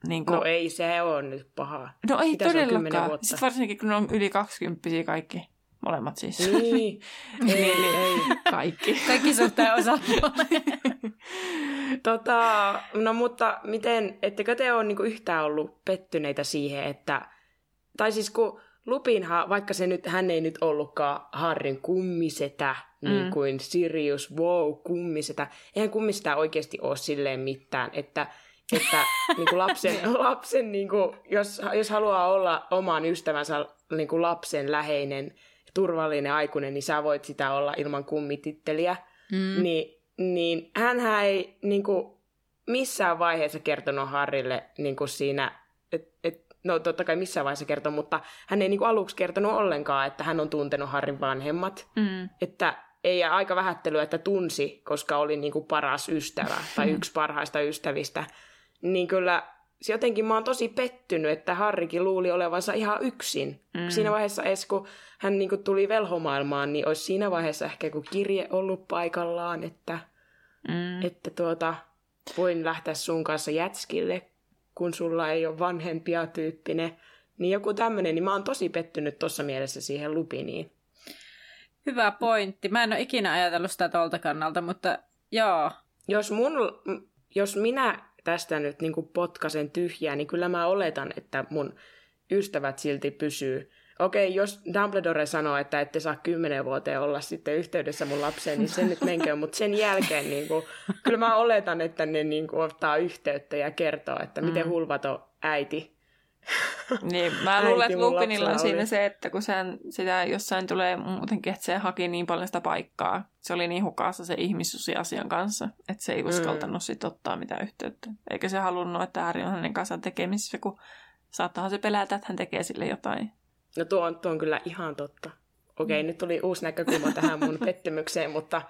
niin kuin... No ei se ole nyt paha. No ei Mitä todellakaan. Sitten varsinkin, kun ne on yli 20 kaikki. Molemmat siis. Niin, ei, ei. Kaikki. Kaikki suhteen osapuolet. tota, no mutta miten, ettekö te ole niinku yhtään ollut pettyneitä siihen, että, tai siis kun Lupinhan, vaikka se nyt, hän ei nyt ollutkaan Harrin kummisetä, mm. niin kuin Sirius, wow, kummisetä. Eihän kummisetä oikeasti ole silleen mitään, että, että niin kuin lapsen, lapsen niin kuin, jos, jos haluaa olla oman ystävänsä niin kuin lapsen läheinen, turvallinen aikuinen, niin sä voit sitä olla ilman kummititteliä. Mm. Niin, niin hän ei niin kuin, missään vaiheessa kertonut Harrille niin kuin siinä, että et, no totta kai missään vaiheessa kertoi, mutta hän ei niin kuin aluksi kertonut ollenkaan, että hän on tuntenut Harrin vanhemmat. Mm. Että ei aika vähättely, että tunsi, koska oli niin kuin paras ystävä tai yksi parhaista ystävistä. Niin kyllä jotenkin mä oon tosi pettynyt, että Harrikin luuli olevansa ihan yksin. Mm. Siinä vaiheessa edes, kun hän niin kuin tuli velhomaailmaan, niin olisi siinä vaiheessa ehkä joku kirje ollut paikallaan, että, mm. että tuota, voin lähteä sun kanssa jätskille, kun sulla ei ole vanhempia tyyppinen. Niin joku tämmöinen, niin mä oon tosi pettynyt tuossa mielessä siihen Lupiniin. Hyvä pointti. Mä en ole ikinä ajatellut sitä tuolta kannalta, mutta joo. Jos, mun, jos minä tästä nyt niin potkasen tyhjää, niin kyllä mä oletan, että mun ystävät silti pysyy. Okei, jos Dumbledore sanoo, että ette saa kymmenen vuoteen olla sitten yhteydessä mun lapseen, niin se nyt menkö, mutta sen jälkeen niin kuin, kyllä mä oletan, että ne niin kuin, ottaa yhteyttä ja kertoo, että miten mm. hulvato äiti niin, mä luulen, että Lupinilla on siinä se, että kun sen, sitä jossain tulee muutenkin, että se haki niin paljon sitä paikkaa. Se oli niin hukassa se ihmissusi-asian kanssa, että se ei mm. uskaltanut mm. sit ottaa mitään yhteyttä. Eikä se halunnut, että Harry on hänen kanssaan tekemisissä, kun saattaa se pelätä, että hän tekee sille jotain. No tuo on, tuo on kyllä ihan totta. Okei, mm. nyt tuli uusi näkökulma tähän mun pettymykseen, mutta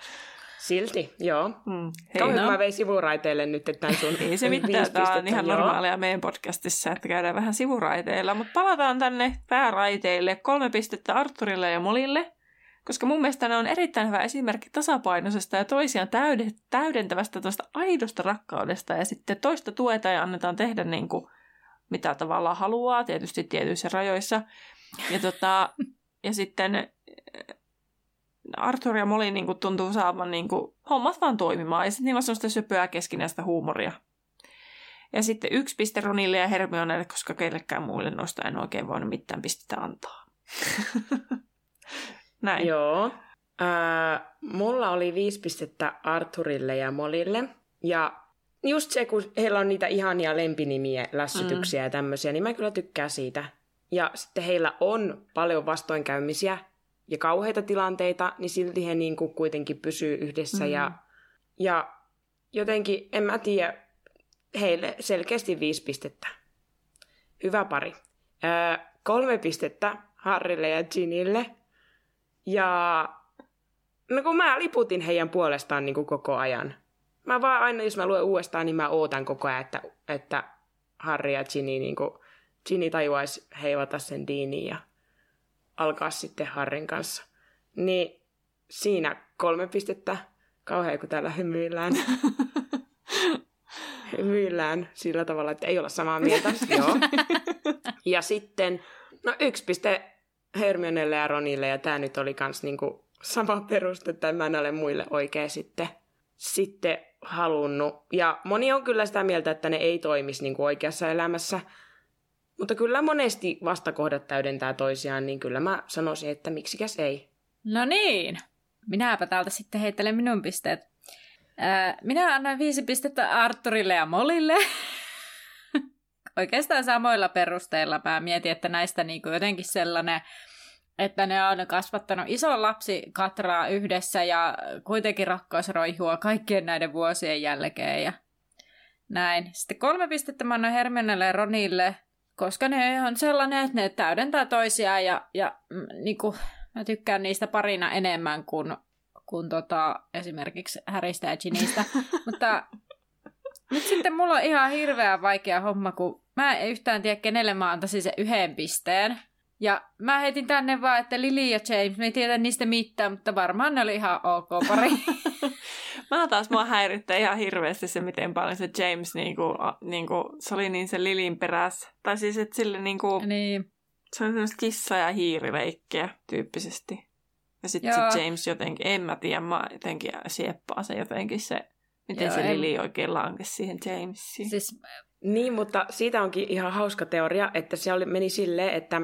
Silti, joo. Mm. Kauan no. mä vein sivuraiteille nyt tämän sun Ei se mitään, tämä on ihan joo. normaalia meidän podcastissa, että käydään vähän sivuraiteilla. Mutta palataan tänne pääraiteille. Kolme pistettä Arturille ja Molille, koska mun mielestä ne on erittäin hyvä esimerkki tasapainoisesta ja toisiaan täydentävästä tuosta aidosta rakkaudesta. Ja sitten toista tuetaan ja annetaan tehdä niin kuin, mitä tavallaan haluaa, tietysti tietyissä rajoissa. Ja, tota, ja sitten Arthur ja Molly niin kuin, tuntuu saavan niin kuin, hommat vaan toimimaan. Ja sitten niillä on sellaista söpöä keskinäistä huumoria. Ja sitten yksi piste Ronille ja Hermionelle, koska kellekään muille noista en oikein voinut mitään pistettä antaa. Näin. Joo. Öö, mulla oli viisi pistettä Arthurille ja Molille. Ja just se, kun heillä on niitä ihania lempinimiä, lässytyksiä mm. ja tämmöisiä, niin mä kyllä tykkään siitä. Ja sitten heillä on paljon vastoinkäymisiä ja kauheita tilanteita, niin silti he niin kuin kuitenkin pysyy yhdessä. Mm. Ja, ja jotenkin, en mä tiedä, heille selkeästi viisi pistettä. Hyvä pari. Öö, kolme pistettä Harrille ja Ginille. Ja no kun mä liputin heidän puolestaan niin kuin koko ajan. Mä vaan aina, jos mä luen uudestaan, niin mä ootan koko ajan, että, että Harry ja Ginny, niin kuin, Ginny tajuaisi heivata sen Deanin ja alkaa sitten Harrin kanssa. Niin siinä kolme pistettä. Kauhean, kun täällä hymyillään. hymyillään sillä tavalla, että ei olla samaa mieltä. Joo. Ja sitten, no yksi piste Hermionelle ja Ronille, ja tämä nyt oli kans niinku sama peruste, että mä en ole muille oikein sitten, sitten halunnut. Ja moni on kyllä sitä mieltä, että ne ei toimisi niinku oikeassa elämässä, mutta kyllä monesti vastakohdat täydentää toisiaan, niin kyllä mä sanoisin, että miksikäs ei. No niin, minäpä täältä sitten heittelen minun pisteet. minä annan viisi pistettä Arturille ja Molille. Oikeastaan samoilla perusteilla mä mietin, että näistä niin jotenkin sellainen, että ne on kasvattanut ison lapsi Katraa yhdessä ja kuitenkin rakkaus roihua kaikkien näiden vuosien jälkeen ja näin. Sitten kolme pistettä mä annan Hermionelle ja Ronille, koska ne on sellainen, että ne täydentää toisiaan ja, ja mm, niin kuin, mä tykkään niistä parina enemmän kuin, kuin tota, esimerkiksi Häristä ja Ginistä. Mutta nyt sitten mulla on ihan hirveän vaikea homma, kun mä en yhtään tiedä, kenelle mä antaisin sen yhden pisteen. Ja mä heitin tänne vaan, että Lily ja James, me ei tiedä niistä mitään, mutta varmaan ne oli ihan ok pari. mä taas mua häirittää ihan hirveästi se, miten paljon se James, niinku, niinku, se oli niin se Lilin perässä. Tai siis, että sille niinku, niin. se on semmoista kissa- ja hiirileikkiä tyyppisesti. Ja sitten se James jotenkin, en mä tiedä, mä jotenkin sieppaa se jotenkin se, miten Joo, se en... Lili oikein lankesi siihen Jamesiin. Siis... Niin, mutta siitä onkin ihan hauska teoria, että se oli, meni silleen, että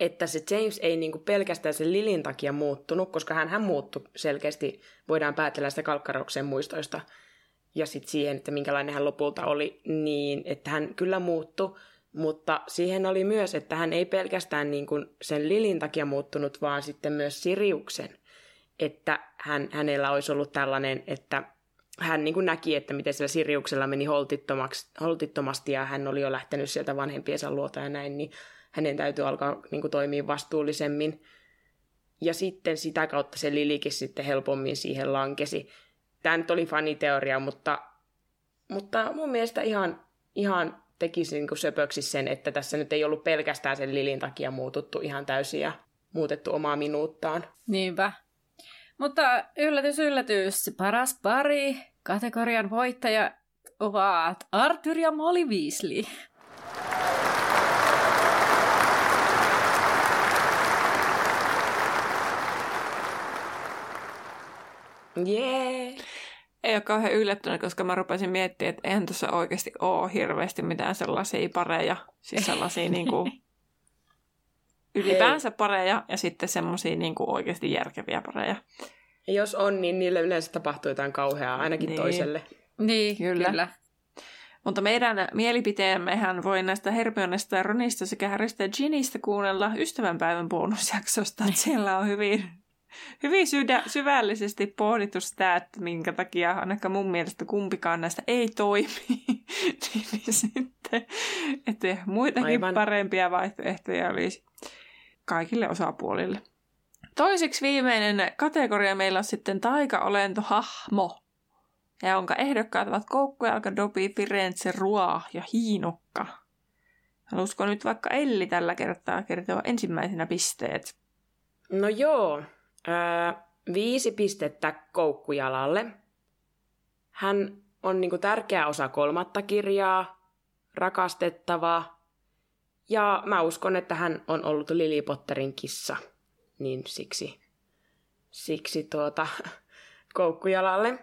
että se James ei niinku pelkästään sen Lilin takia muuttunut, koska hän, hän muuttui selkeästi, voidaan päätellä sitä kalkkaroksen muistoista, ja sitten siihen, että minkälainen hän lopulta oli, niin että hän kyllä muuttui, mutta siihen oli myös, että hän ei pelkästään niin kuin sen Lilin takia muuttunut, vaan sitten myös Siriuksen. Että hän, hänellä olisi ollut tällainen, että hän niin kuin näki, että miten sillä Siriuksella meni holtittomasti ja hän oli jo lähtenyt sieltä vanhempiensa luota ja näin, niin hänen täytyy alkaa niin kuin, toimia vastuullisemmin. Ja sitten sitä kautta se Lilikin sitten helpommin siihen lankesi. Tämä nyt oli faniteoria, mutta, mutta mun mielestä ihan, ihan tekisi niin kuin söpöksi sen, että tässä nyt ei ollut pelkästään sen Lilin takia muututtu ihan täysin ja muutettu omaa minuuttaan. Niinpä. Mutta yllätys, yllätys, paras pari, kategorian voittaja ovat Arthur ja Molly Weasley. Jee! Yeah. Ei ole kauhean yllättynyt, koska mä rupesin miettimään, että eihän tuossa oikeasti ole hirveästi mitään sellaisia pareja. Siis sellaisia niin kuin, ylipäänsä pareja ja sitten semmoisia niin kuin oikeasti järkeviä pareja. Ja jos on, niin niille yleensä tapahtuu jotain kauheaa, ainakin niin. toiselle. Niin, kyllä. kyllä. Mutta meidän mielipiteemmehän voi näistä Hermionesta ja Ronista sekä Harrystä ja Ginistä kuunnella ystävänpäivän bonusjaksosta. Että siellä on hyvin hyvin sydä, syvällisesti pohdittu sitä, että minkä takia ainakaan mun mielestä kumpikaan näistä ei toimi. niin, niin sitten, että muitakin Aivan. parempia vaihtoehtoja olisi kaikille osapuolille. Toiseksi viimeinen kategoria meillä on sitten taikaolento hahmo, ja jonka ehdokkaat ovat Koukkujalka, Dobi, Firenze, Ruo ja Hiinukka. Haluaisiko nyt vaikka Elli tällä kertaa kertoa ensimmäisenä pisteet? No joo, Öö, viisi pistettä koukkujalalle. Hän on niin kuin, tärkeä osa kolmatta kirjaa, rakastettava. Ja mä uskon, että hän on ollut Lily Potterin kissa. Niin siksi, siksi tuota, koukkujalalle.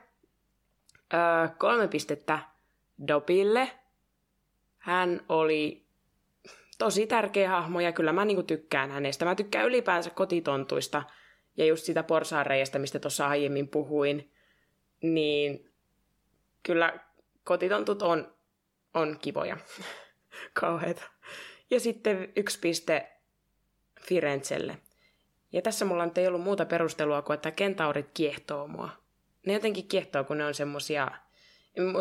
Öö, kolme pistettä Dobille. Hän oli tosi tärkeä hahmo ja kyllä mä niinku tykkään hänestä. Mä tykkään ylipäänsä kotitontuista – ja just sitä porsaareijasta, mistä tuossa aiemmin puhuin, niin kyllä kotitontut on, on kivoja. Kauheita. Ja sitten yksi piste Firenzelle. Ja tässä mulla nyt ei ollut muuta perustelua kuin, että kentaurit kiehtoo mua. Ne jotenkin kiehtoo, kun ne on semmosia...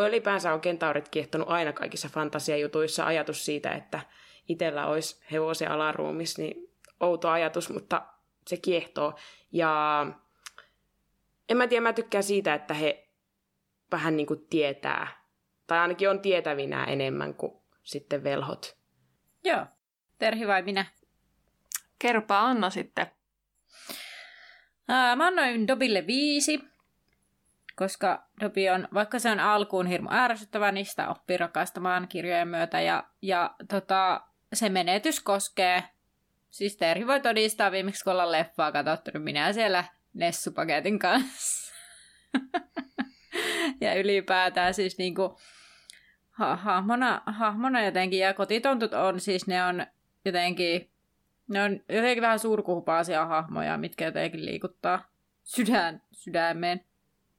Ylipäänsä on kentaurit kiehtonut aina kaikissa fantasiajutuissa. Ajatus siitä, että itsellä olisi hevosen alaruumis, niin outo ajatus, mutta se kiehtoo. Ja en mä tiedä, mä tykkään siitä, että he vähän niin kuin tietää, tai ainakin on tietävinä enemmän kuin sitten velhot. Joo. Terhi vai minä? Kerpaa Anna sitten. Ää, mä annoin Dobille viisi, koska Dobi on, vaikka se on alkuun hirmu ärsyttävä, niin sitä oppii rakastamaan kirjojen myötä. Ja, ja tota, se menetys koskee, siis Terhi voi todistaa viimeksi, kun ollaan leffaa katsottu, niin minä siellä Nessupaketin kanssa. ja ylipäätään siis niinku, ha- hahmona, hahmona jotenkin, ja kotitontut on siis, ne on jotenkin, ne on jotenkin vähän surkuhupaasia hahmoja, mitkä jotenkin liikuttaa sydän, sydämeen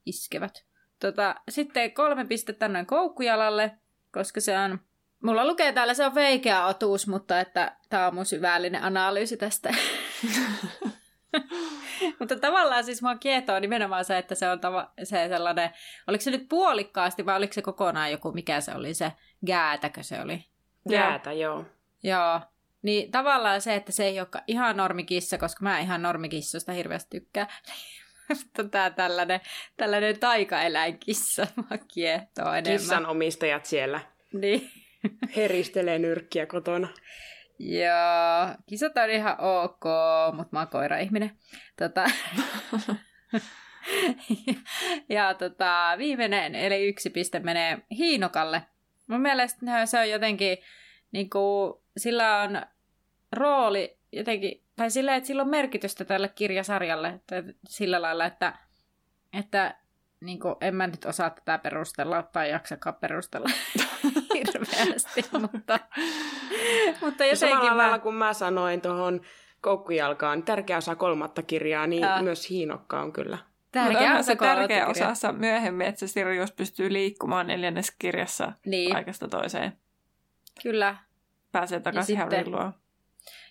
iskevät. Tota, sitten kolme pistettä noin koukkujalalle, koska se on, mulla lukee täällä, se on veikeä otuus, mutta että tämä on mun syvällinen analyysi tästä. Mutta tavallaan siis mua kietoo nimenomaan se, että se on tava- se sellainen, oliko se nyt puolikkaasti vai oliko se kokonaan joku, mikä se oli se, gäätäkö se oli? Jäätä, joo. Joo. Niin tavallaan se, että se ei ole ihan normikissa, koska mä ihan normikissosta hirveästi tykkään. Mutta tää tällainen, tällainen taikaeläinkissa mua kiehtoo enemmän. Kissan omistajat siellä Niin. Heristelee nyrkkiä kotona. Joo, kisat on ihan ok, mutta mä oon koira-ihminen. Tota... ja tota, viimeinen, eli yksi piste menee Hiinokalle. Mun mielestä se on jotenkin, niin kuin, sillä on rooli jotenkin, tai sillä, että sillä on merkitystä tälle kirjasarjalle, että sillä lailla, että, että niin kuin, en mä nyt osaa tätä perustella tai jaksakaan perustella hirveästi, mutta, mutta Ja samalla jotenkin lailla mä... kun mä sanoin tuohon koukkujalkaan, tärkeä osa kolmatta kirjaa, niin Ää. myös hiinokka on kyllä. Tärkeä osa se tärkeä osassa myöhemmin, että se Sirius pystyy liikkumaan neljännes kirjassa Niin, paikasta toiseen. kyllä. Pääsee takaisin sitten- Harryn luo.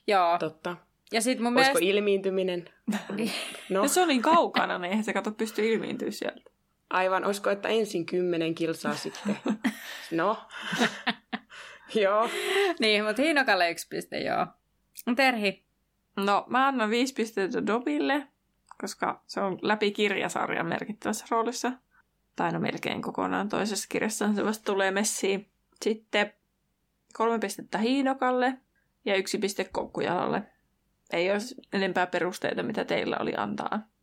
Joo. Totta. Ja sit mun Olisiko mielestä... ilmiintyminen? No, Ja se on niin kaukana, niin eihän se kato pysty ilmiintyä sieltä. Aivan. Olisiko, että ensin kymmenen kilsaa sitten? No. Joo. niin, mutta Hiinokalle yksi piste, joo. Terhi. No, mä annan viisi pistettä Dobille, koska se on läpi kirjasarjan merkittävässä roolissa. Tai no melkein kokonaan toisessa kirjassa se vasta tulee messiin. Sitten kolme pistettä Hiinokalle ja yksi piste Koukkujalalle. Ei ole enempää perusteita, mitä teillä oli antaa.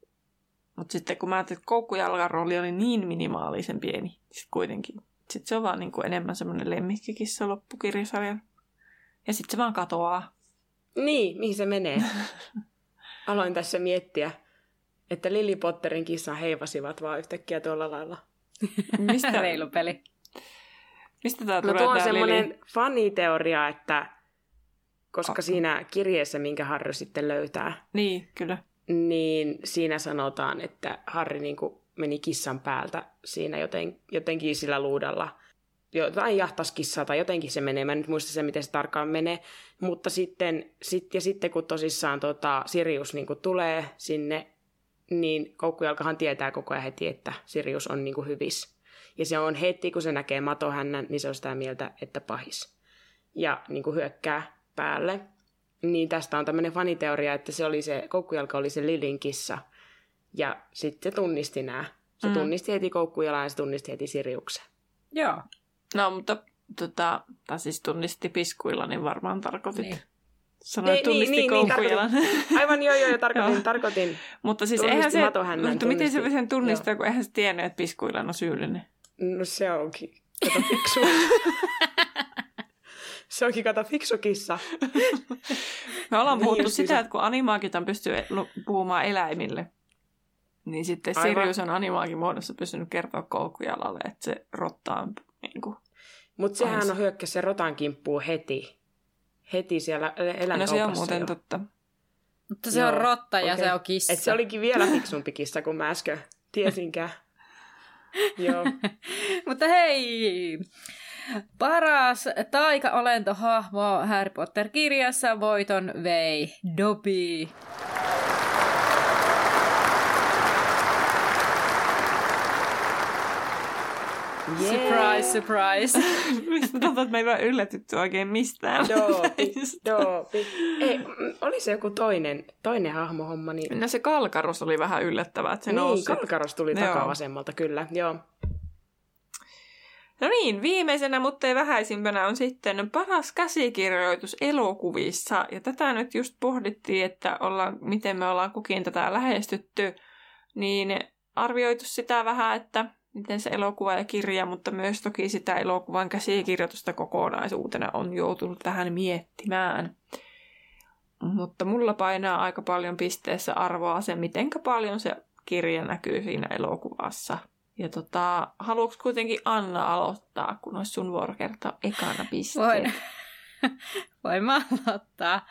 Mutta sitten kun mä ajattelin, että Koukkujalan rooli oli niin minimaalisen pieni, sit kuitenkin. Sitten se on vaan niin kuin enemmän semmoinen lemmikkikissa loppukirjasarjan. Ja sitten se vaan katoaa. Niin, mihin se menee? Aloin tässä miettiä, että Lily Potterin kissan heivasivat vaan yhtäkkiä tuolla lailla. Mistä, Reilu peli. mistä tää No tulee tuo on semmoinen Lili? faniteoria, että koska Oh. siinä kirjeessä, minkä Harry sitten löytää, Niin, kyllä. Niin siinä sanotaan, että Harry niin kuin meni kissan päältä siinä joten, jotenkin sillä luudalla. Jotain jahtas kissaa tai jotenkin se menee. Mä en nyt muista se, miten se tarkkaan menee. Mutta sitten, sit, ja sitten kun tosissaan tota, Sirius niin kuin tulee sinne, niin koukkujalkahan tietää koko ajan heti, että Sirius on niin kuin hyvis. Ja se on heti, kun se näkee matohännän, niin se on sitä mieltä, että pahis. Ja niin kuin hyökkää päälle. Niin tästä on tämmöinen faniteoria, että se oli se, koukkujalka oli se Lilin kissa. Ja sitten se tunnisti nämä. Se Mm. tunnisti heti koukkujalan ja se tunnisti heti Siriuksen. Joo. No, mutta tota, tai siis tunnisti piskuilla, niin varmaan tarkoitit. Niin. Niin. Sanoin, Niin, tunnisti niin, niin, niin, koukkujalan. Aivan joo, joo, joo tarkoitin, Joo. tarkoitin. mutta siis Tunnisti eihän se, matohännän, mutta miten se tunnisti. sen tunnistaa, kun eihän se tiennyt, että piskuillan on syyllinen. No se onkin. Kato. se onkin kato fiksu kissa. Me ollaan Niin puhuttu sitä, että kun animaakitan pystyy lu- puhumaan eläimille, niin sitten Aivan. Sirius on animaakin muodossa pystynyt kertoa koukkujalalle, että se rotta on niin kuin, Mutta sehän on hyökkäs se rotan kimppuun heti. Heti siellä e- No eläinkaupassa se on muuten jo. totta. Mutta se Joo, on rotta ja okay. se on kissa. Et se olikin vielä fiksumpi kissa kuin mä äsken tiesinkään. Joo. Mutta hei! Paras taika-olentohahmo Harry Potter-kirjassa voiton vei Dobby. Yeah. Surprise, surprise. Mistä tuntuu, että me ei vaan yllätytty oikein mistään. Doopi, doopi. Ei, oli se joku toinen, toinen hahmohomma. Niin... No se Kalkaros oli vähän yllättävää, että se niin, nousi. Kalkaros tuli takavasemmalta, kyllä, joo. No niin, viimeisenä, mutta ei vähäisimpänä on sitten paras käsikirjoitus elokuvissa. Ja tätä nyt just pohdittiin, että ollaan, miten me ollaan kukin tätä lähestytty. Niin arvioitu sitä vähän, että miten se elokuva ja kirja, mutta myös toki sitä elokuvan käsikirjoitusta kokonaisuutena on joutunut vähän miettimään. Mutta mulla painaa aika paljon pisteessä arvoa se, miten paljon se kirja näkyy siinä elokuvassa. Ja tota, haluatko kuitenkin Anna aloittaa, kun olisi sun vuoro kertoa ekana pisteen? Voin. Voin mä aloittaa.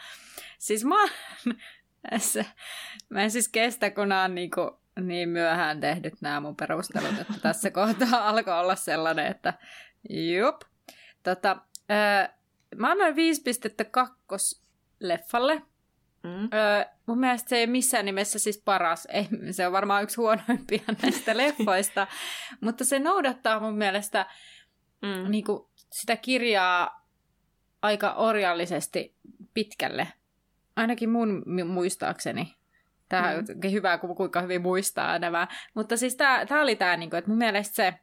Siis mä, mä en siis kestä, kun nämä on niinku niin myöhään tehdyt nämä mun perustelut, että tässä kohtaa alkoi olla sellainen, että jup. Tota, öö, mä annoin 5.2 leffalle. Mm. Öö, mun mielestä se ei missään nimessä siis paras. Ei, se on varmaan yksi huonoimpia näistä leffoista. mutta se noudattaa mun mielestä mm. niin kuin, sitä kirjaa aika orjallisesti pitkälle. Ainakin mun muistaakseni. Tämä on mm. hyvä, kuinka hyvin muistaa nämä. Mutta siis tämä, tämä oli tämä, niin kuin, että mun mielestä se,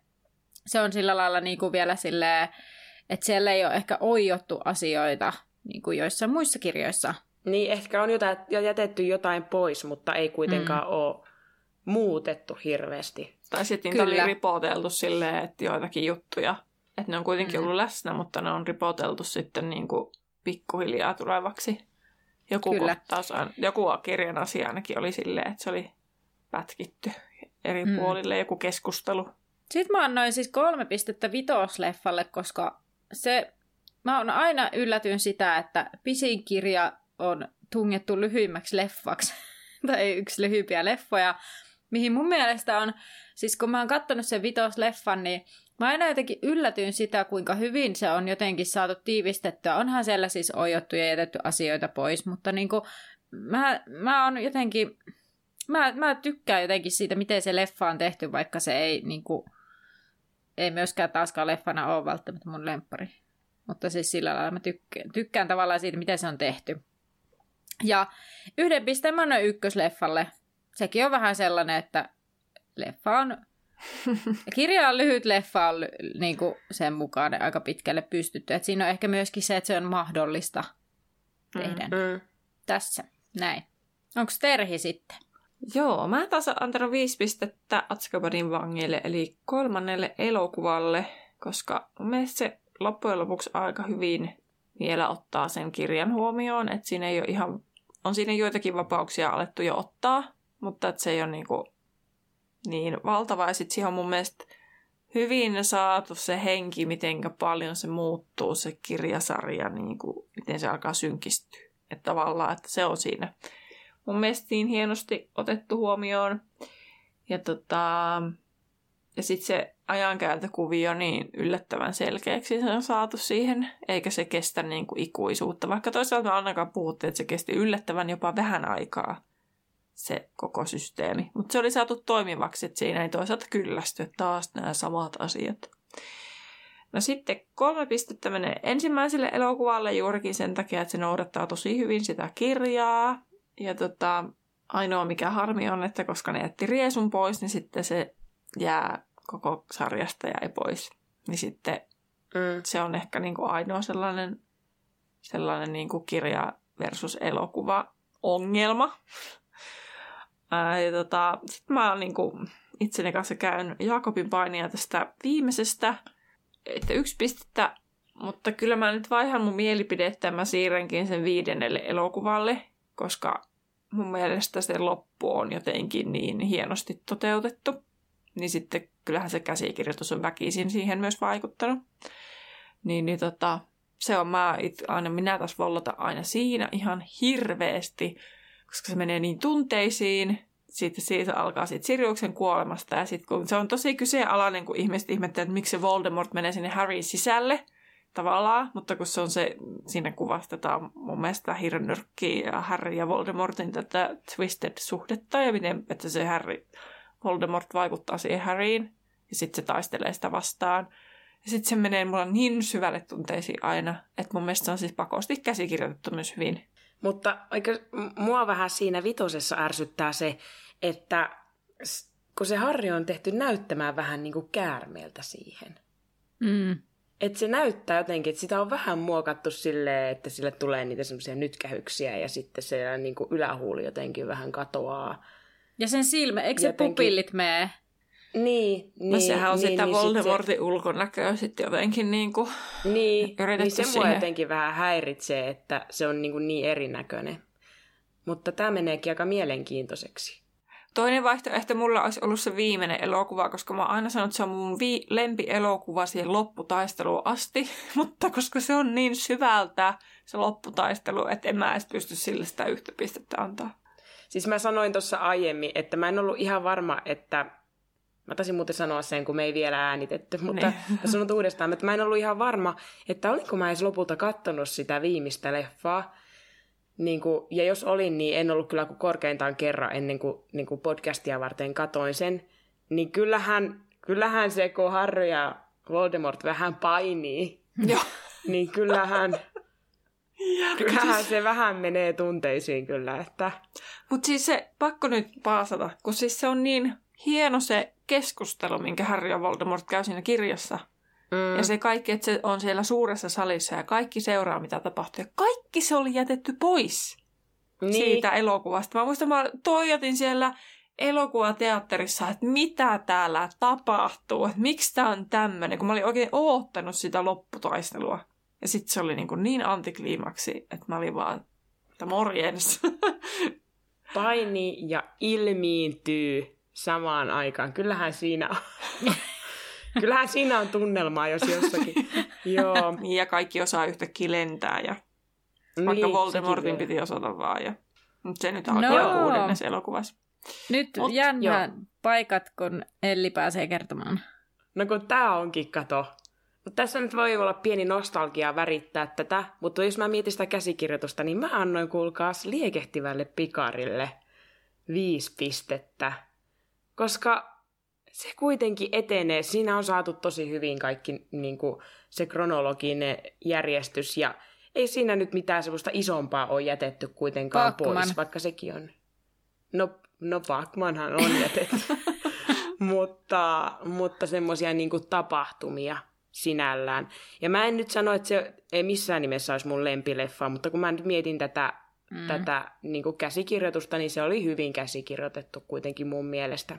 se on sillä lailla niin kuin vielä silleen, että siellä ei ole ehkä oijottu asioita niin kuin joissain muissa kirjoissa. Niin, ehkä on jotain, jo jätetty jotain pois, mutta ei kuitenkaan mm. ole muutettu hirveästi. Tai sitten niitä oli ripoteltu silleen, että joitakin juttuja, että ne on kuitenkin mm. ollut läsnä, mutta ne on ripoteltu sitten niin kuin pikkuhiljaa tulevaksi. Joku, Kyllä. Kohtaus, joku kirjan asia ainakin oli silleen, että se oli pätkitty eri mm. puolille, joku keskustelu. Sitten mä annoin siis kolme pistettä vitosleffalle, koska se, mä oon aina yllätyn sitä, että pisin kirja on tungettu lyhyimmäksi leffaksi, tai yksi lyhyimpiä leffoja, mihin mun mielestä on, siis kun mä oon kattonut sen vitosleffan, niin Mä aina jotenkin yllätyin sitä, kuinka hyvin se on jotenkin saatu tiivistettyä. Onhan siellä siis ojottu ja jätetty asioita pois, mutta niin kuin, mä, mä on jotenkin, mä, mä tykkään jotenkin siitä, miten se leffa on tehty, vaikka se ei niin kuin, ei myöskään taaskaan leffana ole välttämättä mun lempari. Mutta siis sillä lailla mä tykkään, tykkään tavallaan siitä, miten se on tehty. Ja yhden pisteen mä annoin ykkösleffalle. Sekin on vähän sellainen, että leffa on Kirja on lyhyt, leffa on niin kuin sen mukaan aika pitkälle pystytty. Et siinä on ehkä myöskin se, että se on mahdollista tehdä. Mm. Tässä, näin. Onko Terhi sitten? Joo, mä taas antanut viisi pistettä Atskabanin vangille, eli kolmannelle elokuvalle, koska mun se loppujen lopuksi aika hyvin vielä ottaa sen kirjan huomioon, että siinä ei ole ihan, on siinä joitakin vapauksia alettu jo ottaa, mutta että se ei ole niinku niin valtava. Ja sitten siihen on mun mielestä hyvin saatu se henki, miten paljon se muuttuu, se kirjasarja, niin kuin, miten se alkaa synkistyä. Että tavallaan, että se on siinä mun mielestä niin hienosti otettu huomioon. Ja, tota, ja sitten se ajankääntökuvio niin yllättävän selkeäksi se on saatu siihen, eikä se kestä niin kuin ikuisuutta. Vaikka toisaalta me ainakaan puhuttiin, että se kesti yllättävän jopa vähän aikaa se koko systeemi. Mutta se oli saatu toimivaksi, että siinä ei toisaalta kyllästy, taas nämä samat asiat. No sitten kolme pistettä menee ensimmäiselle elokuvalle juurikin sen takia, että se noudattaa tosi hyvin sitä kirjaa. Ja tota, ainoa mikä harmi on, että koska ne jätti riesun pois, niin sitten se jää koko sarjasta jäi pois. Niin sitten mm. se on ehkä niin kuin ainoa sellainen, sellainen niin kuin kirja versus elokuva ongelma. Ää, ja tota, sitten mä oon niinku itseni kanssa käyn Jaakobin painia tästä viimeisestä, että yksi pistettä, mutta kyllä mä nyt vaihan mun mielipidettä, mä siirränkin sen viidennelle elokuvalle, koska mun mielestä se loppu on jotenkin niin hienosti toteutettu. Niin sitten kyllähän se käsikirjoitus on väkisin siihen myös vaikuttanut. Niin, niin tota, se on mä, it, aina minä taas vollota aina siinä ihan hirveästi koska se menee niin tunteisiin. Sitten siitä alkaa siitä Siriuksen kuolemasta ja sitten kun se on tosi kyseenalainen, kun ihmiset ihmettelee, että miksi se Voldemort menee sinne Harryn sisälle tavallaan, mutta kun se on se, siinä kuvastetaan mun mielestä Hirnyrkki ja Harry ja Voldemortin tätä twisted-suhdetta ja miten, että se Harry, Voldemort vaikuttaa siihen Harryin ja sitten se taistelee sitä vastaan. Ja sitten se menee mulla niin syvälle tunteisiin aina, että mun mielestä se on siis pakosti käsikirjoitettu myös hyvin. Mutta oikein, mua vähän siinä vitosessa ärsyttää se, että kun se Harri on tehty näyttämään vähän niin kuin käärmeeltä siihen. Mm. Että se näyttää jotenkin, että sitä on vähän muokattu silleen, että sille tulee niitä semmoisia nytkähyksiä ja sitten se niin kuin ylähuuli jotenkin vähän katoaa. Ja sen silmä, eikö se jotenkin... pupillit mene? Niin, niin. No sehän on niin, sitä niin, Voldemortin sit ulkonäköä sitten jotenkin niin kuin se, niin, niin se siihen. mua jotenkin vähän häiritsee, että se on niin, kuin niin erinäköinen. Mutta tämä meneekin aika mielenkiintoiseksi. Toinen vaihtoehto mulla olisi ollut se viimeinen elokuva, koska mä oon aina sanonut, että se on mun vi- lempielokuva siihen lopputaisteluun asti, mutta koska se on niin syvältä se lopputaistelu, että en mä edes pysty sille sitä yhtä pistettä antaa. Siis mä sanoin tuossa aiemmin, että mä en ollut ihan varma, että... Mä taisin muuten sanoa sen, kun me ei vielä äänitetty, mutta Niin. mä sanon uudestaan, että mä en ollut ihan varma, että olinko mä edes lopulta kattonut sitä viimeistä leffaa. Niin kuin, ja jos olin, niin en ollut kyllä kuin korkeintaan kerran ennen kuin, niin kuin podcastia varten katoin sen. Niin kyllähän, kyllähän se, kun Harry ja Voldemort vähän painii, niin kyllähän, kyllähän se vähän menee tunteisiin kyllä, että... Mutta siis se, pakko nyt paasata, kun siis se on niin hieno se keskustelu, minkä Harry ja Voldemort käy siinä kirjassa. Mm. Ja se kaikki, että se on siellä suuressa salissa ja kaikki seuraa, mitä tapahtuu. Ja kaikki se oli jätetty pois niin. siitä elokuvasta. Mä muistan, mä toijotin siellä elokuvateatterissa, että mitä täällä tapahtuu, että miksi tää on tämmöinen, kun mä olin oikein oottanut sitä lopputaistelua. Ja sitten se oli niin, kuin niin antikliimaksi, että mä olin vaan, että morjens. painii ja ilmiintyy samaan aikaan. Kyllähän siinä on, Kyllähän siinä on tunnelmaa, jos jossakin. Joo. Niin, ja kaikki osaa yhtäkkiä lentää, ja Niin, vaikka sekin Voldemortin piti osata vaan. Ja... Mutta se nyt alkaa No. kuudennes elokuvassa. Nyt Mut, jännä joo. paikat, kun Elli pääsee kertomaan. No kun tää onkin kato. Mut tässä nyt voi olla pieni nostalgia värittää tätä, mutta jos mä mietin sitä käsikirjoitusta, niin mä annoin kuulkaas liekehtivälle pikarille viisi pistettä. Koska se kuitenkin etenee. Siinä on saatu tosi hyvin kaikki niin kuin se kronologinen järjestys ja ei siinä nyt mitään semmoista isompaa ole jätetty kuitenkaan Bachman. pois, vaikka sekin on. No, no Bachmanhan on jätetty. mutta, mutta semmoisia niin tapahtumia sinällään. Ja mä en nyt sano, että se ei missään nimessä olisi mun lempileffa, mutta kun mä nyt mietin tätä, Mm. tätä niin käsikirjoitusta, niin se oli hyvin käsikirjoitettu kuitenkin mun mielestä.